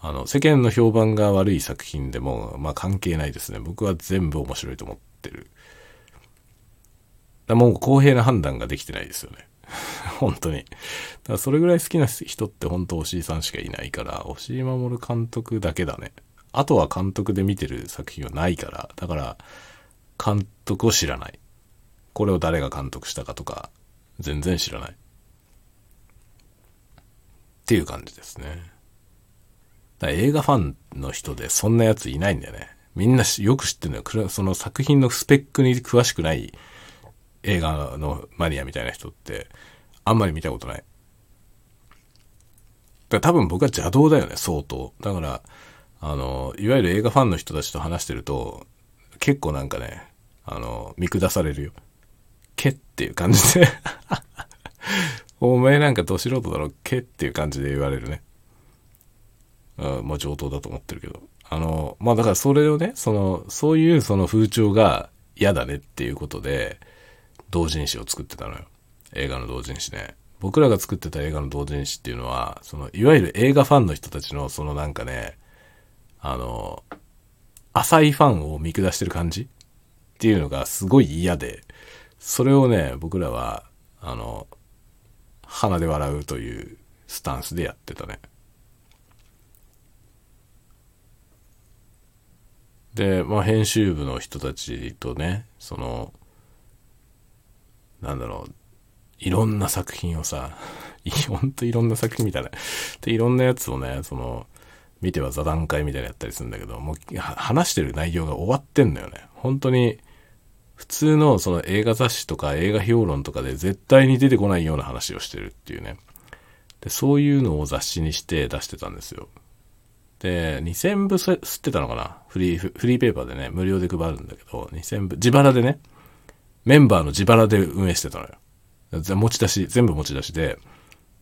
[SPEAKER 1] あの、世間の評判が悪い作品でも、まあ関係ないですね。僕は全部面白いと思ってる。だもう公平な判断ができてないですよね。本当に。だからそれぐらい好きな人って本当押井さんしかいないから、押井守監督だけだね。あとは監督で見てる作品はないから、だから監督を知らない。これを誰が監督したかとか、全然知らない。っていう感じですね。だ映画ファンの人でそんなやついないんだよね。みんなよく知ってるのよ。その作品のスペックに詳しくない映画のマニアみたいな人ってあんまり見たことない。だから多分僕は邪道だよね、相当。だから、あの、いわゆる映画ファンの人たちと話してると、結構なんかね、あの、見下されるよ。けっていう感じで お前なんかど素人だろ、けっていう感じで言われるね。あまあ上等だと思ってるけど。あの、まあだからそれをね、その、そういうその風潮が嫌だねっていうことで、同人誌を作ってたのよ。映画の同人誌ね。僕らが作ってた映画の同人誌っていうのは、その、いわゆる映画ファンの人たちの、そのなんかね、あの、浅いファンを見下してる感じ？っていうのがすごい嫌で、それをね、僕らは、あの、鼻で笑うというスタンスでやってたね。で、まあ、編集部の人たちとね、その、なんだろう、いろんな作品をさ、ほんといろんな作品みたいな。で、いろんなやつをね、その、見ては座談会みたいなやったりするんだけど、もう話してる内容が終わってんだよね。本当に、普通のその映画雑誌とか映画評論とかで絶対に出てこないような話をしてるっていうね。で、そういうのを雑誌にして出してたんですよ。で、2000部吸ってたのかな？フリー、フリーペーパーでね、無料で配るんだけど、2000部、自腹でね、メンバーの自腹で運営してたのよ。持ち出し、全部持ち出しで、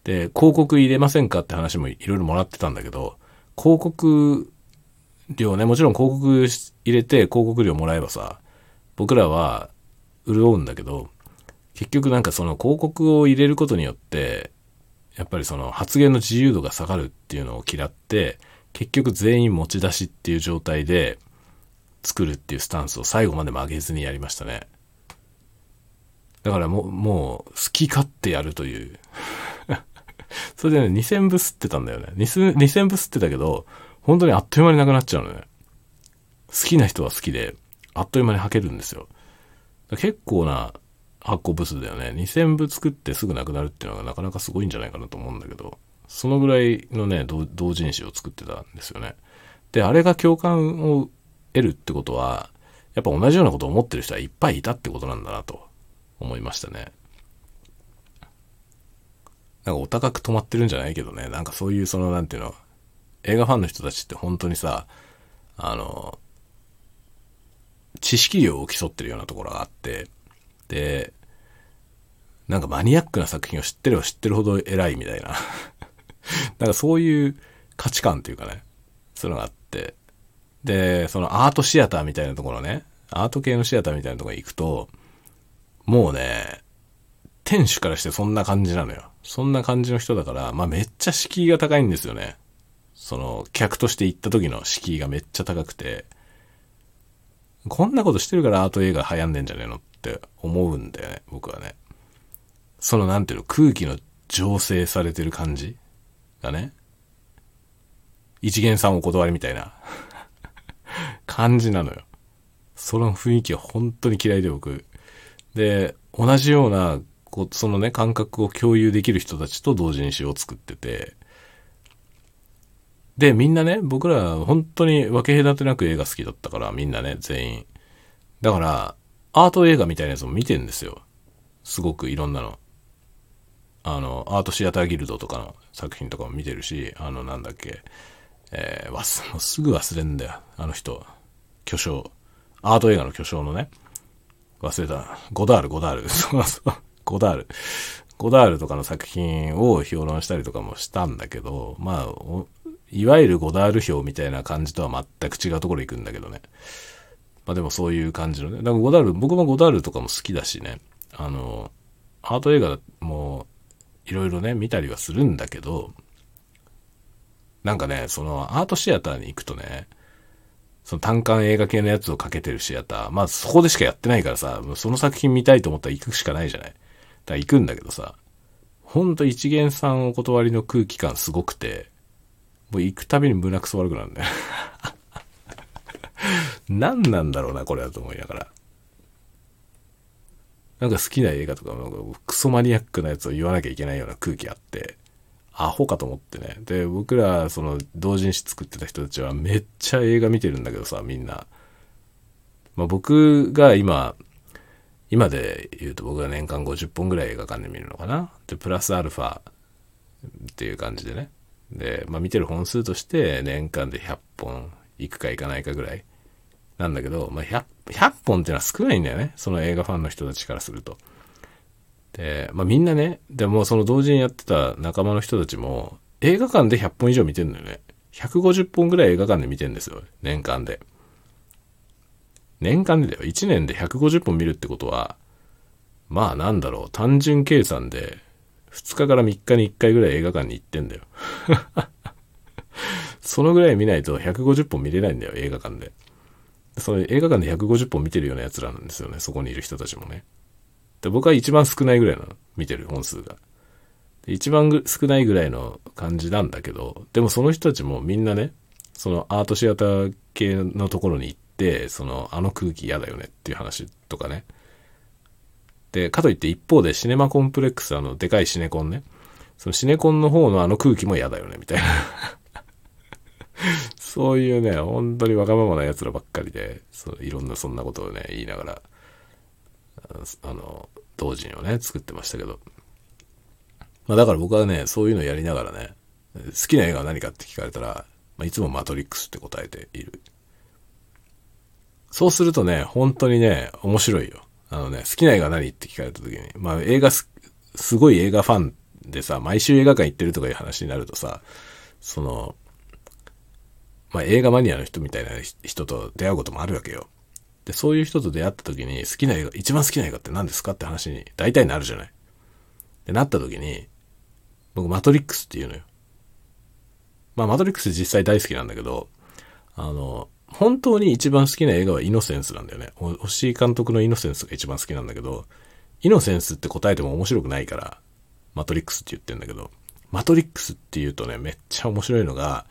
[SPEAKER 1] で、広告入れませんかって話もいろいろもらってたんだけど、広告料ね、もちろん広告入れて広告料もらえばさ、僕らは潤うんだけど、結局なんかその広告を入れることによって、やっぱりその発言の自由度が下がるっていうのを嫌って、結局全員持ち出しっていう状態で作るっていうスタンスを最後まで曲げずにやりましたね。だからもう、もう好き勝手やるという それでね、2000部吸ってたんだよね。2000部吸ってたけど、本当にあっという間になくなっちゃうのね。好きな人は好きで、あっという間に履けるんですよ。結構な発行部数だよね。2000部作ってすぐなくなるっていうのがなかなかすごいんじゃないかなと思うんだけど。そのぐらいのね、同人誌を作ってたんですよね。で、あれが共感を得るってことは、やっぱ同じようなことを思ってる人はいっぱいいたってことなんだなと思いましたね。なんかお高く止まってるんじゃないけどね、なんかそういうその、なんていうの、映画ファンの人たちって本当にさ、あの、知識量を競ってるようなところがあって、で、なんかマニアックな作品を知ってれば知ってるほど偉いみたいな。なんかそういう価値観っていうかね、そういうのがあって、で、そのアートシアターみたいなところね、アート系のシアターみたいなところに行くと、もうね、店主からしてそんな感じなのよ。そんな感じの人だから、まあめっちゃ敷居が高いんですよね。その、客として行った時の敷居がめっちゃ高くて、こんなことしてるからアート映画流行んでんじゃねえのって思うんだよね、僕はね。そのなんていうの、空気の醸成されてる感じがね、一元さんお断りみたいな 感じなのよ。その雰囲気は本当に嫌いで僕。で、同じような、こう、そのね、感覚を共有できる人たちと同人誌を作ってて、で、みんなね、僕ら本当に分け隔てなく映画好きだったから、みんなね、全員。だから、アート映画みたいなやつも見てんですよ。すごくいろんなの。あの、アートシアターギルドとかの作品とかも見てるし、あの、なんだっけ、えー、わす、もうすぐ忘れんだよ。あの人。巨匠。アート映画の巨匠のね。忘れた。ゴダール、ゴダール。そうそう。ゴダール。ゴダールとかの作品を評論したりとかもしたんだけど、まあ、いわゆるゴダール表みたいな感じとは全く違うところ行くんだけどね。まあでもそういう感じのね。だからゴダール、僕もゴダールとかも好きだしね。あの、アート映画もいろいろね、見たりはするんだけど、なんかね、そのアートシアターに行くとね、その単館映画系のやつをかけてるシアター、まあそこでしかやってないからさ、その作品見たいと思ったら行くしかないじゃない。だから行くんだけどさ、ほんと一元さんお断りの空気感すごくて、もう行くたびに胸くそ悪くなるんだよ。何なんだろうな、これだと思いながら。なんか好きな映画とかクソマニアックなやつを言わなきゃいけないような空気あって、アホかと思ってね。で、僕ら、その、同人誌作ってた人たちはめっちゃ映画見てるんだけどさ、みんな。まあ僕が今、今で言うと僕が年間50本ぐらい映画館で見るのかな。で、プラスアルファっていう感じでね。で、まあ見てる本数として年間で100本行くか行かないかぐらいなんだけど、まあ100、100本っていうのは少ないんだよね。その映画ファンの人たちからすると。で、まあみんなね、でもその同時にやってた仲間の人たちも、映画館で100本以上見てんのよね。150本ぐらい映画館で見てんですよ。年間で。年間でだよ。1年で150本見るってことは、まあなんだろう、単純計算で、2日から3日に1回ぐらい映画館に行ってんだよ。そのぐらい見ないと150本見れないんだよ、映画館で。その映画館で150本見てるような奴らなんですよね、そこにいる人たちもね。で僕は一番少ないぐらいの、見てる本数が。一番少ないぐらいの感じなんだけど、でもその人たちもみんなね、そのアートシアター系のところに行って、そのあの空気嫌だよねっていう話とかね。で、かといって一方でシネマコンプレックス、あの、でかいシネコンね。そのシネコンの方のあの空気も嫌だよね、みたいな そういうね、本当にわがままな奴らばっかりで、そのいろんなそんなことをね、言いながら、あの、同人をね、作ってましたけど。まあだから僕はね、そういうのやりながらね、好きな映画は何かって聞かれたら、まあ、いつもマトリックスって答えている。そうするとね、本当にね、面白いよ。あのね、好きな映画何って聞かれた時に、まあ映画す、すごい映画ファンでさ、毎週映画館行ってるとかいう話になるとさ、その、まあ映画マニアの人みたいな人と出会うこともあるわけよ。で、そういう人と出会った時に好きな映画、一番好きな映画って何ですかって話に大体なるじゃない。で、なった時に、僕マトリックスって言うのよ。まあマトリックス実際大好きなんだけど、あの、本当に一番好きな映画はイノセンスなんだよね。星井監督のイノセンスが一番好きなんだけど、イノセンスって答えても面白くないから、マトリックスって言ってんだけど、マトリックスって言うとね、めっちゃ面白いのが、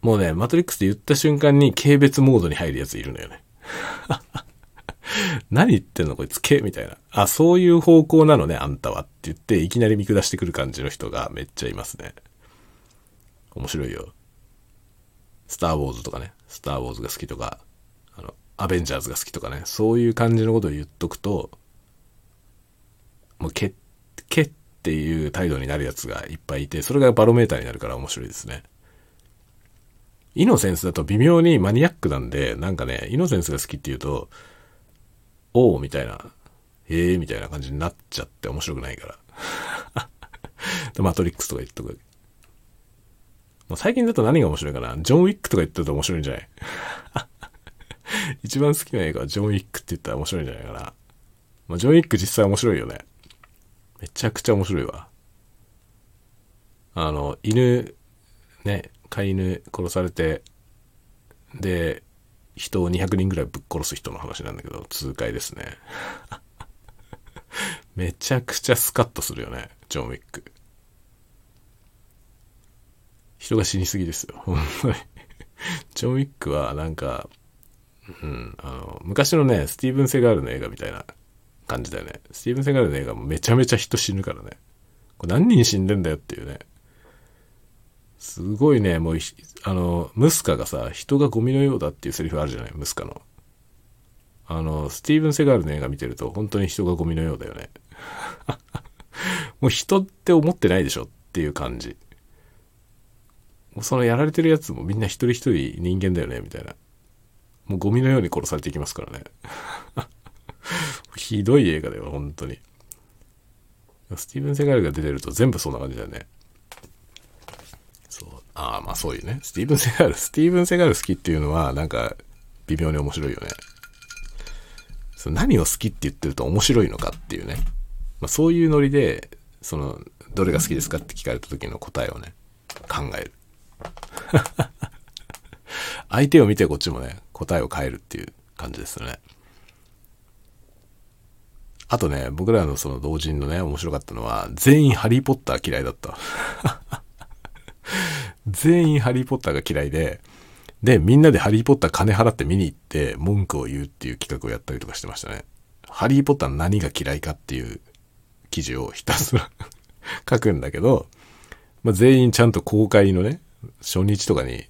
[SPEAKER 1] もうね、マトリックスって言った瞬間に軽蔑モードに入るやついるのよね。何言ってんのこいつ、けみたいな。あ、そういう方向なのね、あんたはって言って、いきなり見下してくる感じの人がめっちゃいますね。面白いよ。スター・ウォーズとかね。スター・ウォーズが好きとか、あの、アベンジャーズが好きとかね、そういう感じのことを言っとくと、もうけ、けっていう態度になるやつがいっぱいいて、それがバロメーターになるから面白いですね。イノセンスだと微妙にマニアックなんで、なんかね、イノセンスが好きって言うと、おうみたいな、ええー、みたいな感じになっちゃって面白くないから。マトリックスとか言っとく。もう最近だと何が面白いかな？ジョン・ウィックとか言ってると面白いんじゃない？一番好きな映画はジョン・ウィックって言ったら面白いんじゃないかな。まあ、ジョン・ウィック実際面白いよね。めちゃくちゃ面白いわ。あの、犬、ね、飼い犬殺されて、で、人を200人ぐらいぶっ殺す人の話なんだけど、痛快ですね。めちゃくちゃスカッとするよね、ジョン・ウィック。人が死にすぎですよ。本当に。ジョン・ウィックはなんか、うん、あの、昔のね、スティーブン・セガールの映画みたいな感じだよね。スティーブン・セガールの映画もめちゃめちゃ人死ぬからね。これ何人死んでんだよっていうね。すごいね、もう、あの、ムスカがさ、人がゴミのようだっていうセリフあるじゃない、ムスカの。あの、スティーブン・セガールの映画見てると、本当に人がゴミのようだよね。もう人って思ってないでしょっていう感じ。もうそのやられてるやつもみんな一人一人人間だよね、みたいな。もうゴミのように殺されていきますからね。ひどい映画だよ、本当に。スティーブン・セガールが出てると全部そんな感じだよね。ああ、まあそういうね。スティーブン・セガール、スティーブン・セガール好きっていうのは、なんか、微妙に面白いよね。その何を好きって言ってると面白いのかっていうね。まあそういうノリで、その、どれが好きですかって聞かれた時の答えをね、考える。相手を見てこっちもね、答えを変えるっていう感じですよね。あとね、僕らのその同人のね、面白かったのは、全員ハリーポッター嫌いだった。全員ハリーポッターが嫌いで、で、みんなでハリーポッター金払って見に行って文句を言うっていう企画をやったりとかしてましたね。ハリーポッター何が嫌いかっていう記事をひたすら 書くんだけど、まあ、全員ちゃんと公開のね、初日とかに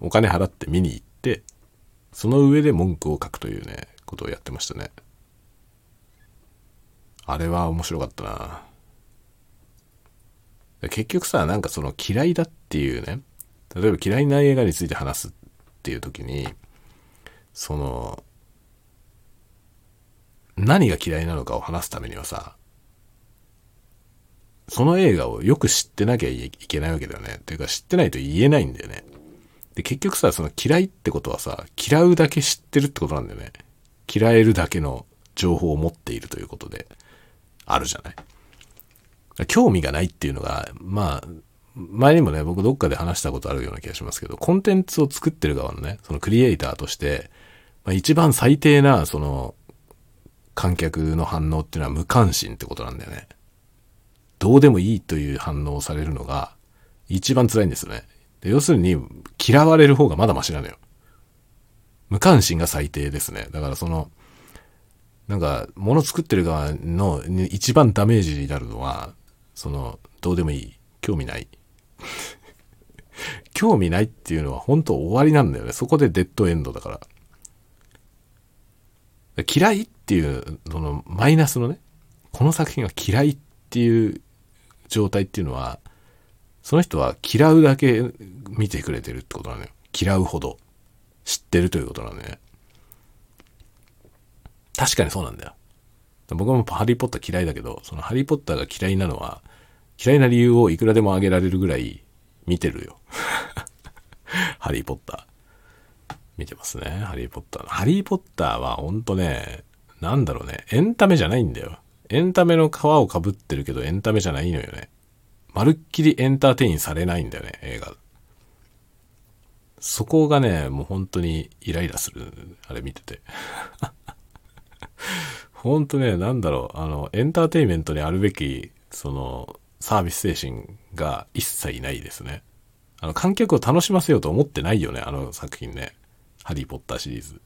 [SPEAKER 1] お金払って見に行って、その上で文句を書くというね、ことをやってましたね。あれは面白かったな。結局さ、なんかその嫌いだっていうね、例えば嫌いな映画について話すっていう時に、その、何が嫌いなのかを話すためにはさ、その映画をよく知ってなきゃいけないわけだよね。っていうか知ってないと言えないんだよね。で、結局さ、その嫌いってことはさ、嫌うだけ知ってるってことなんだよね。嫌えるだけの情報を持っているということで、あるじゃない。興味がないっていうのが、まあ、前にもね、僕どっかで話したことあるような気がしますけど、コンテンツを作ってる側のね、そのクリエイターとして、まあ、一番最低な、その、観客の反応っていうのは無関心ってことなんだよね。どうでもいいという反応をされるのが一番辛いんですよね。で要するに嫌われる方がまだマシなのよ。無関心が最低ですね。だからその、なんか、物作ってる側の一番ダメージになるのは、その、どうでもいい。興味ない。興味ないっていうのは本当終わりなんだよね。そこでデッドエンドだから。嫌いっていう、そのマイナスのね、この作品が嫌いっていう状態っていうのは、その人は嫌うだけ見てくれてるってことなのよ。嫌うほど知ってるということなのね。確かにそうなんだよ。僕もハリーポッター嫌いだけど、そのハリーポッターが嫌いなのは、嫌いな理由をいくらでも挙げられるぐらい見てるよ。ハリーポッター。見てますね。ハリーポッター。ハリーポッターはほんとね、なんだろうね。エンタメじゃないんだよ。エンタメの皮をかぶってるけどエンタメじゃないのよね。まるっきりエンターテインされないんだよね、映画。そこがね、もう本当にイライラする。あれ見てて。本当ね、なんだろう、あの、エンターテインメントにあるべき、その、サービス精神が一切ないですね。あの、観客を楽しませようと思ってないよね、あの作品ね。ハリー・ポッターシリーズ。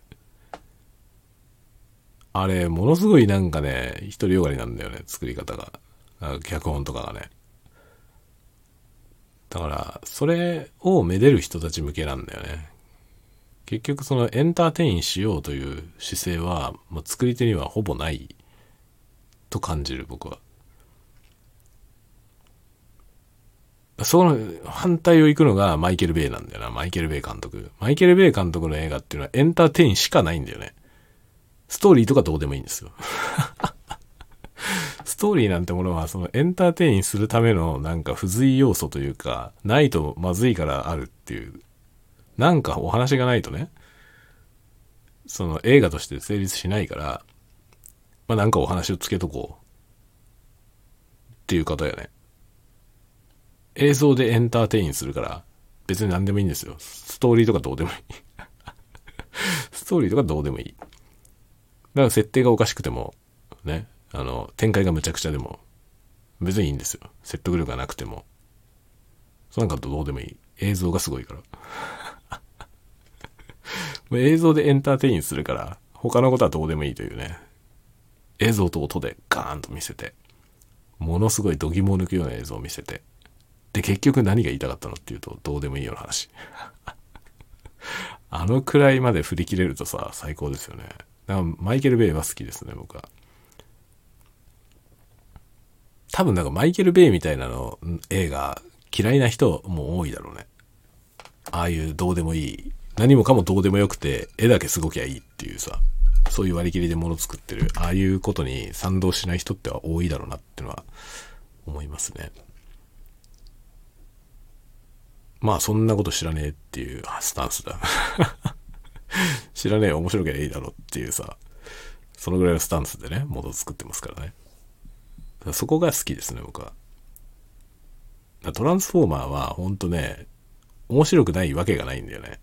[SPEAKER 1] あれ、ものすごいなんかね、独りよがりなんだよね、作り方が。脚本とかがね。だから、それをめでる人たち向けなんだよね。結局そのエンターテインしようという姿勢は、まあ、作り手にはほぼないと感じる僕は。その反対を行くのがマイケル・ベイなんだよな。マイケル・ベイ監督。マイケル・ベイ監督の映画っていうのはエンターテインしかないんだよね。ストーリーとかどうでもいいんですよ。ストーリーなんてものはそのエンターテインするためのなんか付随要素というか、ないとまずいからあるっていう。なんかお話がないとね、その映画として成立しないから、まあなんかお話をつけとこう。っていう方やね。映像でエンターテインするから、別に何でもいいんですよ。ストーリーとかどうでもいい。ストーリーとかどうでもいい。だから設定がおかしくても、ね、あの、展開がむちゃくちゃでも、別にいいんですよ。説得力がなくても。そうなんかどうでもいい。映像がすごいから。も う映像でエンターテインするから、他のことはどうでもいいというね。映像と音でガーンと見せて、ものすごい度肝を抜くような映像を見せて、で、結局何が言いたかったのっていうと、どうでもいいような話。あのくらいまで振り切れるとさ、最高ですよね。だからマイケル・ベイは好きですね、僕は。多分なんかマイケル・ベイみたいなの映画嫌いな人も多いだろうね。ああいうどうでもいい。何もかもどうでもよくて、絵だけすごきゃいいっていうさ、そういう割り切りで物作ってる、ああいうことに賛同しない人っては多いだろうなってのは思いますね。まあそんなこと知らねえっていうスタンスだ。知らねえ面白ければいいだろうっていうさ、そのぐらいのスタンスでね、物を作ってますからね。らそこが好きですね、僕は。トランスフォーマーはほんとね、面白くないわけがないんだよね。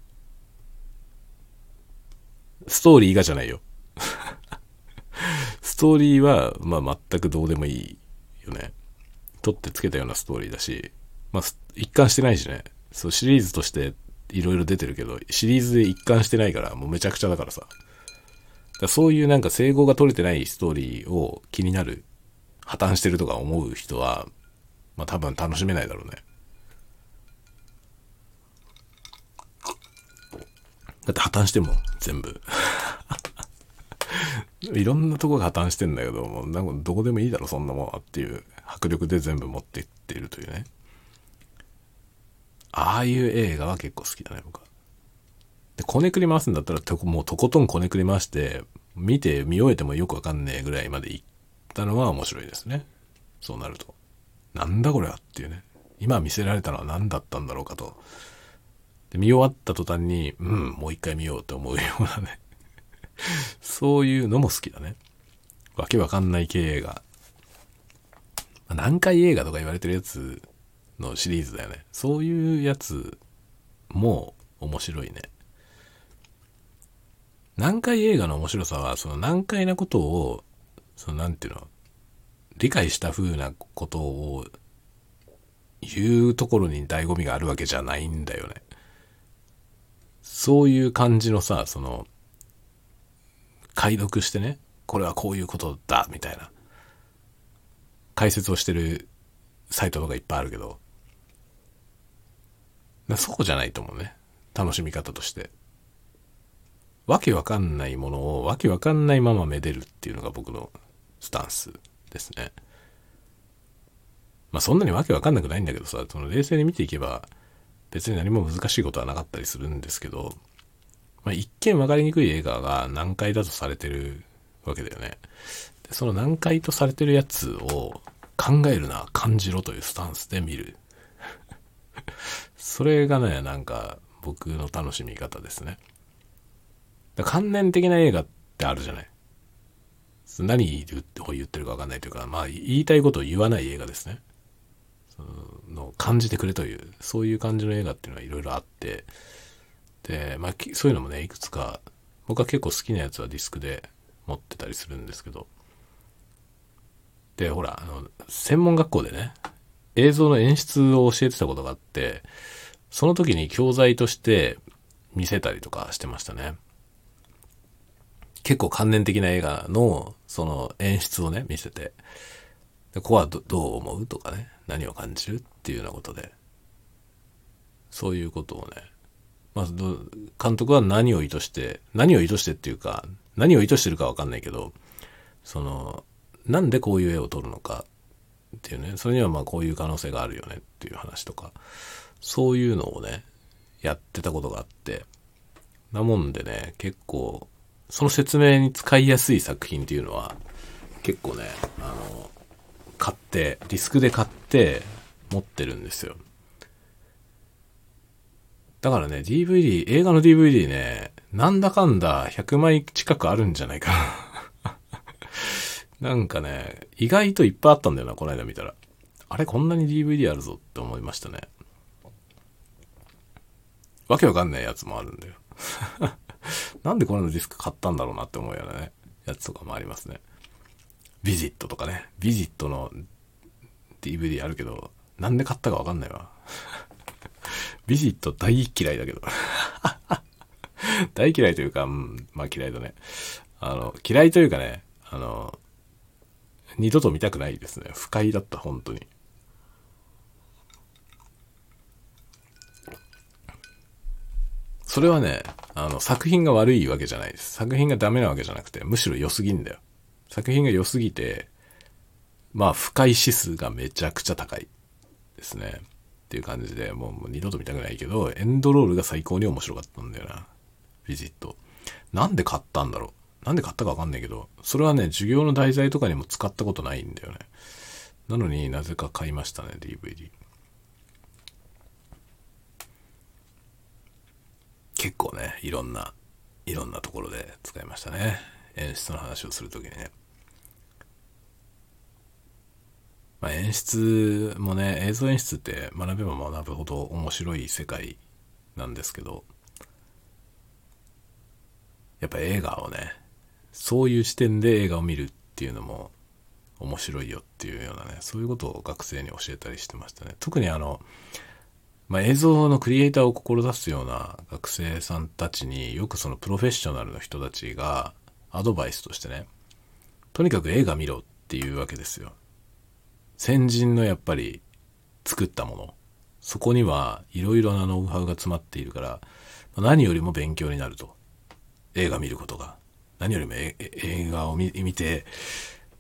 [SPEAKER 1] ストーリーがじゃないよ。ストーリーは、まあ全くどうでもいいよね。取ってつけたようなストーリーだし、まあ一貫してないしね。そうシリーズとしていろいろ出てるけど、シリーズで一貫してないから、もうめちゃくちゃだからさ。だそういうなんか整合が取れてないストーリーを気になる、破綻してるとか思う人は、まあ多分楽しめないだろうね。だって破綻しても、全部。いろんなとこが破綻してんだけど、もうなんかどこでもいいだろ、そんなもんはっていう迫力で全部持っていっているというね。ああいう映画は結構好きだね、僕は。で、こねくり回すんだったら、ともうとことんこねくり回して、見て見終えてもよくわかんねえぐらいまで行ったのは面白いですね。そうなると。なんだこれはっていうね。今見せられたのは何だったんだろうかとで見終わった途端に、うん、もう一回見ようと思うようなね そういうのも好きだね。わけわかんない系映画。何回映画とか言われてるやつのシリーズだよね。そういうやつも面白いね。難解映画の面白さは、その難解なことを、そのなんていうの、理解した風なことを言うところに醍醐味があるわけじゃないんだよね。そういう感じのさ、その、解読してね、これはこういうことだ、みたいな、解説をしてるサイトとかいっぱいあるけど、そうじゃないと思うね。楽しみ方として。わけわかんないものをわけわかんないままめでるっていうのが僕のスタンスですね。まあそんなにわけわかんなくないんだけどさ、その冷静に見ていけば別に何も難しいことはなかったりするんですけど、まあ一見わかりにくい映画が難解だとされてるわけだよね。でその難解とされてるやつを考えるな、感じろというスタンスで見る。それがね、なんか僕の楽しみ方ですね。観念的な映画ってあるじゃない。何言ってるか分かんないというか、まあ言いたいことを言わない映画ですね。その感じてくれという、そういう感じの映画っていうのはいろいろあって、で、まあそういうのもね、いくつか、僕は結構好きなやつはディスクで持ってたりするんですけど、で、ほら、あの、専門学校でね、映像の演出を教えてたことがあって、その時に教材として見せたりとかしてましたね。結構観念的な映画のその演出をね、見せて、でここはどう思うとかね、何を感じるっていうようなことで、そういうことをね、まあ、監督は何を意図して、何を意図してっていうか、何を意図してるかわかんないけど、その、なんでこういう絵を撮るのかっていうね、それにはまあこういう可能性があるよねっていう話とか、そういうのをね、やってたことがあって、なもんでね、結構、その説明に使いやすい作品っていうのは、結構ね、あの、買って、ディスクで買って持ってるんですよ。だからね、DVD、映画の DVD ね、なんだかんだ100枚近くあるんじゃないかな なんかね、意外といっぱいあったんだよな、この間見たら。あれ、こんなに DVD あるぞって思いましたね。わけわかんないやつもあるんだよ。なんでこのディスク買ったんだろうなって思うようなね、やつとかもありますね。ビジットとかね。ビジットの DVD あるけど、なんで買ったかわかんないわ。ビジット大嫌いだけど。大嫌いというか、うん、まあ嫌いだね。あの、嫌いというかね、あの、二度と見たくないですね。不快だった、本当に。それはね、あの、作品が悪いわけじゃないです。作品がダメなわけじゃなくて、むしろ良すぎんだよ。作品が良すぎて、まあ、不快指数がめちゃくちゃ高いですね。っていう感じで、もうもう二度と見たくないけど、エンドロールが最高に面白かったんだよな。ビジット。なんで買ったんだろうなんで買ったかわかんないけど、それはね、授業の題材とかにも使ったことないんだよね。なのになぜか買いましたね、DVD。結構ね、いろんな、いろんなところで使いましたね。演出の話をするときにね。まあ、演出もね、映像演出って学べば学ぶほど面白い世界なんですけど、やっぱ映画をね、そういう視点で映画を見るっていうのも面白いよっていうようなね、そういうことを学生に教えたりしてましたね。特にあの、まあ、映像のクリエイターを志すような学生さんたちによくそのプロフェッショナルの人たちがアドバイスとしてね、とにかく映画見ろっていうわけですよ。先人のやっぱり作ったもの。そこにはいろいろなノウハウが詰まっているから、何よりも勉強になると。映画見ることが。何よりも映画を見て、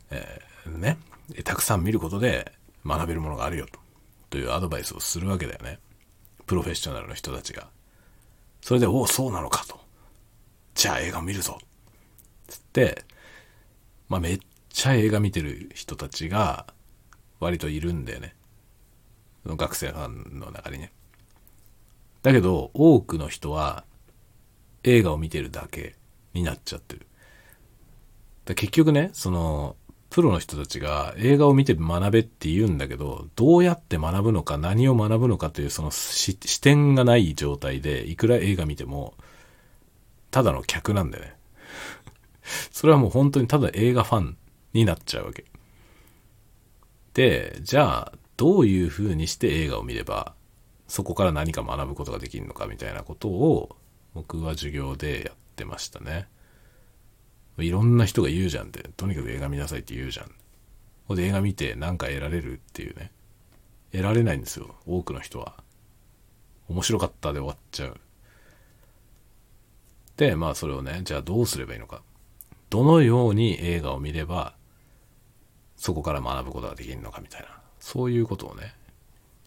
[SPEAKER 1] えー、ね、たくさん見ることで学べるものがあるよと。というアドバイスをするわけだよね。プロフェッショナルの人たちが。それで、おお、そうなのかと。じゃあ映画見るぞ。つって、まあめっちゃ映画見てる人たちが割といるんだよね。学生さんの中にね。だけど、多くの人は映画を見てるだけになっちゃってる。結局ね、その、プロの人たちが映画を見て学べって言うんだけど、どうやって学ぶのか、何を学ぶのかというその視点がない状態で、いくら映画見ても、ただの客なんだよね。それはもう本当にただ映画ファンになっちゃうわけ。で、じゃあ、どういう風にして映画を見れば、そこから何か学ぶことができるのかみたいなことを、僕は授業でやってましたね。いろんな人が言うじゃんって、とにかく映画見なさいって言うじゃん。ほんで映画見て何か得られるっていうね。得られないんですよ、多くの人は。面白かったで終わっちゃう。で、まあそれをね、じゃあどうすればいいのか。どのように映画を見れば、そこから学ぶことができるのかみたいな、そういうことをね、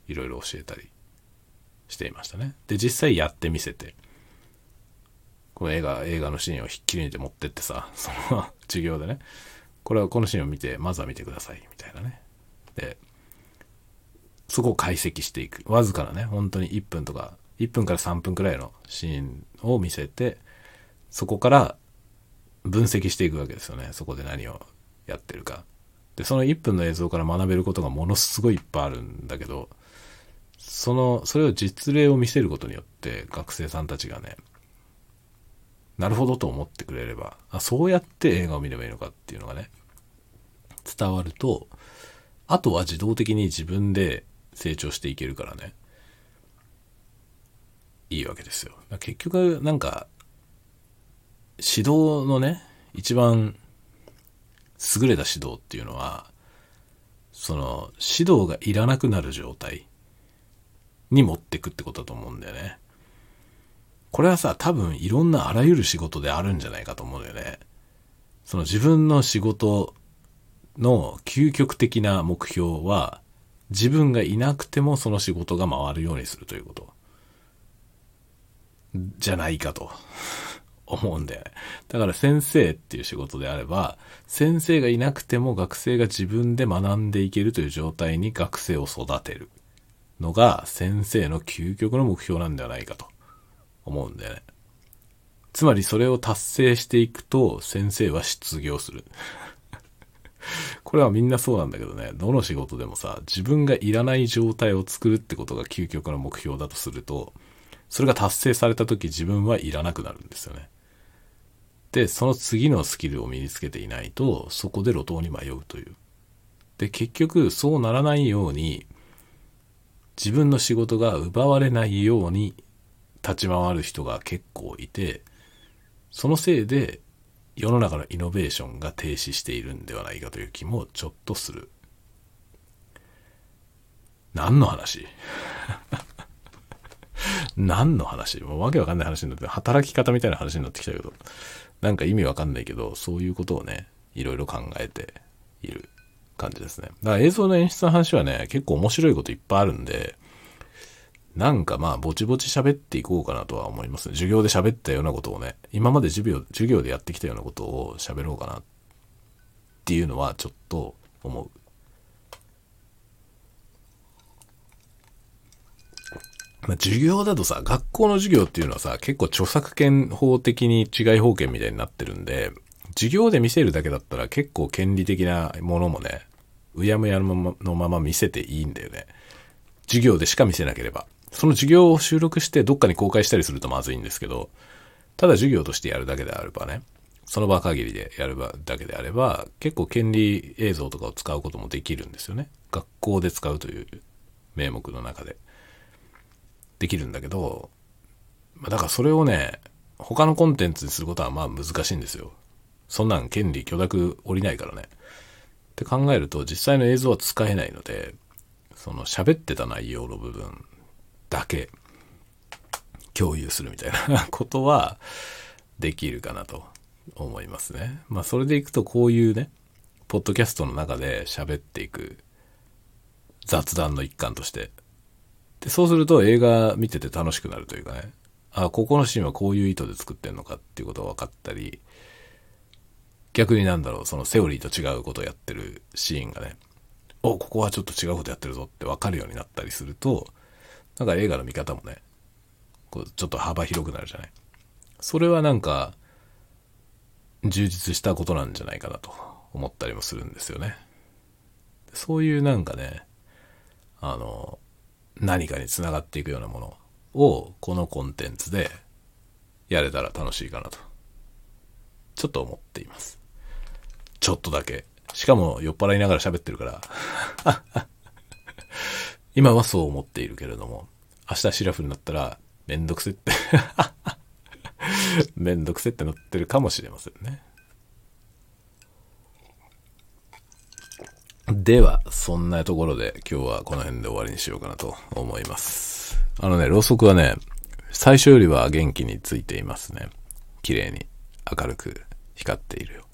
[SPEAKER 1] いろいろ教えたりしていましたね。で、実際やってみせて、この映画、映画のシーンをひっきりにて持ってってさ、その授業でね、これはこのシーンを見て、まずは見てください、みたいなね。で、そこを解析していく。わずかなね、本当に1分とか、1分から3分くらいのシーンを見せて、そこから分析していくわけですよね。そこで何をやってるか。で、その1分の映像から学べることがものすごいいっぱいあるんだけど、その、それを実例を見せることによって学生さんたちがね、なるほどと思ってくれれば、あ、そうやって映画を見ればいいのかっていうのがね、伝わると、あとは自動的に自分で成長していけるからね、いいわけですよ。結局、なんか、指導のね、一番優れた指導っていうのは、その、指導がいらなくなる状態に持っていくってことだと思うんだよね。これはさ、多分いろんなあらゆる仕事であるんじゃないかと思うんだよね。その自分の仕事の究極的な目標は、自分がいなくてもその仕事が回るようにするということ。じゃないかと思うんだよね。だから先生っていう仕事であれば、先生がいなくても学生が自分で学んでいけるという状態に学生を育てるのが先生の究極の目標なんではないかと思うんだよね。つまりそれを達成していくと先生は失業する。これはみんなそうなんだけどね、どの仕事でもさ、自分がいらない状態を作るってことが究極の目標だとすると、それが達成された時自分はいらなくなるんですよね。で、その次のスキルを身につけていないと、そこで路頭に迷うという。で、結局、そうならないように、自分の仕事が奪われないように立ち回る人が結構いて、そのせいで世の中のイノベーションが停止しているんではないかという気もちょっとする。何の話？何の話？もうわけわかんない話になって、働き方みたいな話になってきたけど。なんか意味わかんないけど、そういうことをね、いろいろ考えている感じですね。だから映像の演出の話はね、結構面白いこといっぱいあるんで、なんかまあ、ぼちぼち喋っていこうかなとは思います。授業で喋ったようなことをね、今まで授業授業でやってきたようなことを喋ろうかなっていうのはちょっと思う。まあ、授業だとさ、学校の授業っていうのはさ、結構著作権法的に違い法権みたいになってるんで、授業で見せるだけだったら結構権利的なものもね、うやむやのままのまま見せていいんだよね。授業でしか見せなければ。その授業を収録してどっかに公開したりするとまずいんですけど、ただ授業としてやるだけであればね、その場限りでやるだけであれば、結構権利映像とかを使うこともできるんですよね。学校で使うという名目の中で。できるんだけど、だからそれをね、他のコンテンツにすることはまあ難しいんですよ。そんなん権利許諾降りないからね。って考えると実際の映像は使えないので、その喋ってた内容の部分だけ共有するみたいな ことはできるかなと思いますね。まあそれでいくとこういうね、ポッドキャストの中で喋っていく雑談の一環としてで、そうすると映画見てて楽しくなるというかね、あ、ここのシーンはこういう意図で作ってんのかっていうことが分かったり、逆になんだろう、そのセオリーと違うことをやってるシーンがね、お、ここはちょっと違うことやってるぞって分かるようになったりすると、なんか映画の見方もね、こうちょっと幅広くなるじゃない。それはなんか、充実したことなんじゃないかなと思ったりもするんですよね。そういうなんかね、あの、何かにつながっていくようなものをこのコンテンツでやれたら楽しいかなと。ちょっと思っています。ちょっとだけ。しかも酔っ払いながら喋ってるから今はそう思っているけれども、明日シラフになったらめんどくせって めんどくせってなってるかもしれませんね。では、そんなところで今日はこの辺で終わりにしようかなと思います。あのね、ろうそくはね、最初よりは元気についていますね。綺麗に明るく光っているよ。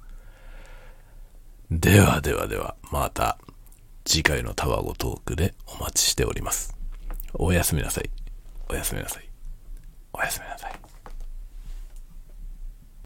[SPEAKER 1] ではではでは、また次回のタワゴトークでお待ちしております。おやすみなさい。おやすみなさい。おやすみなさい。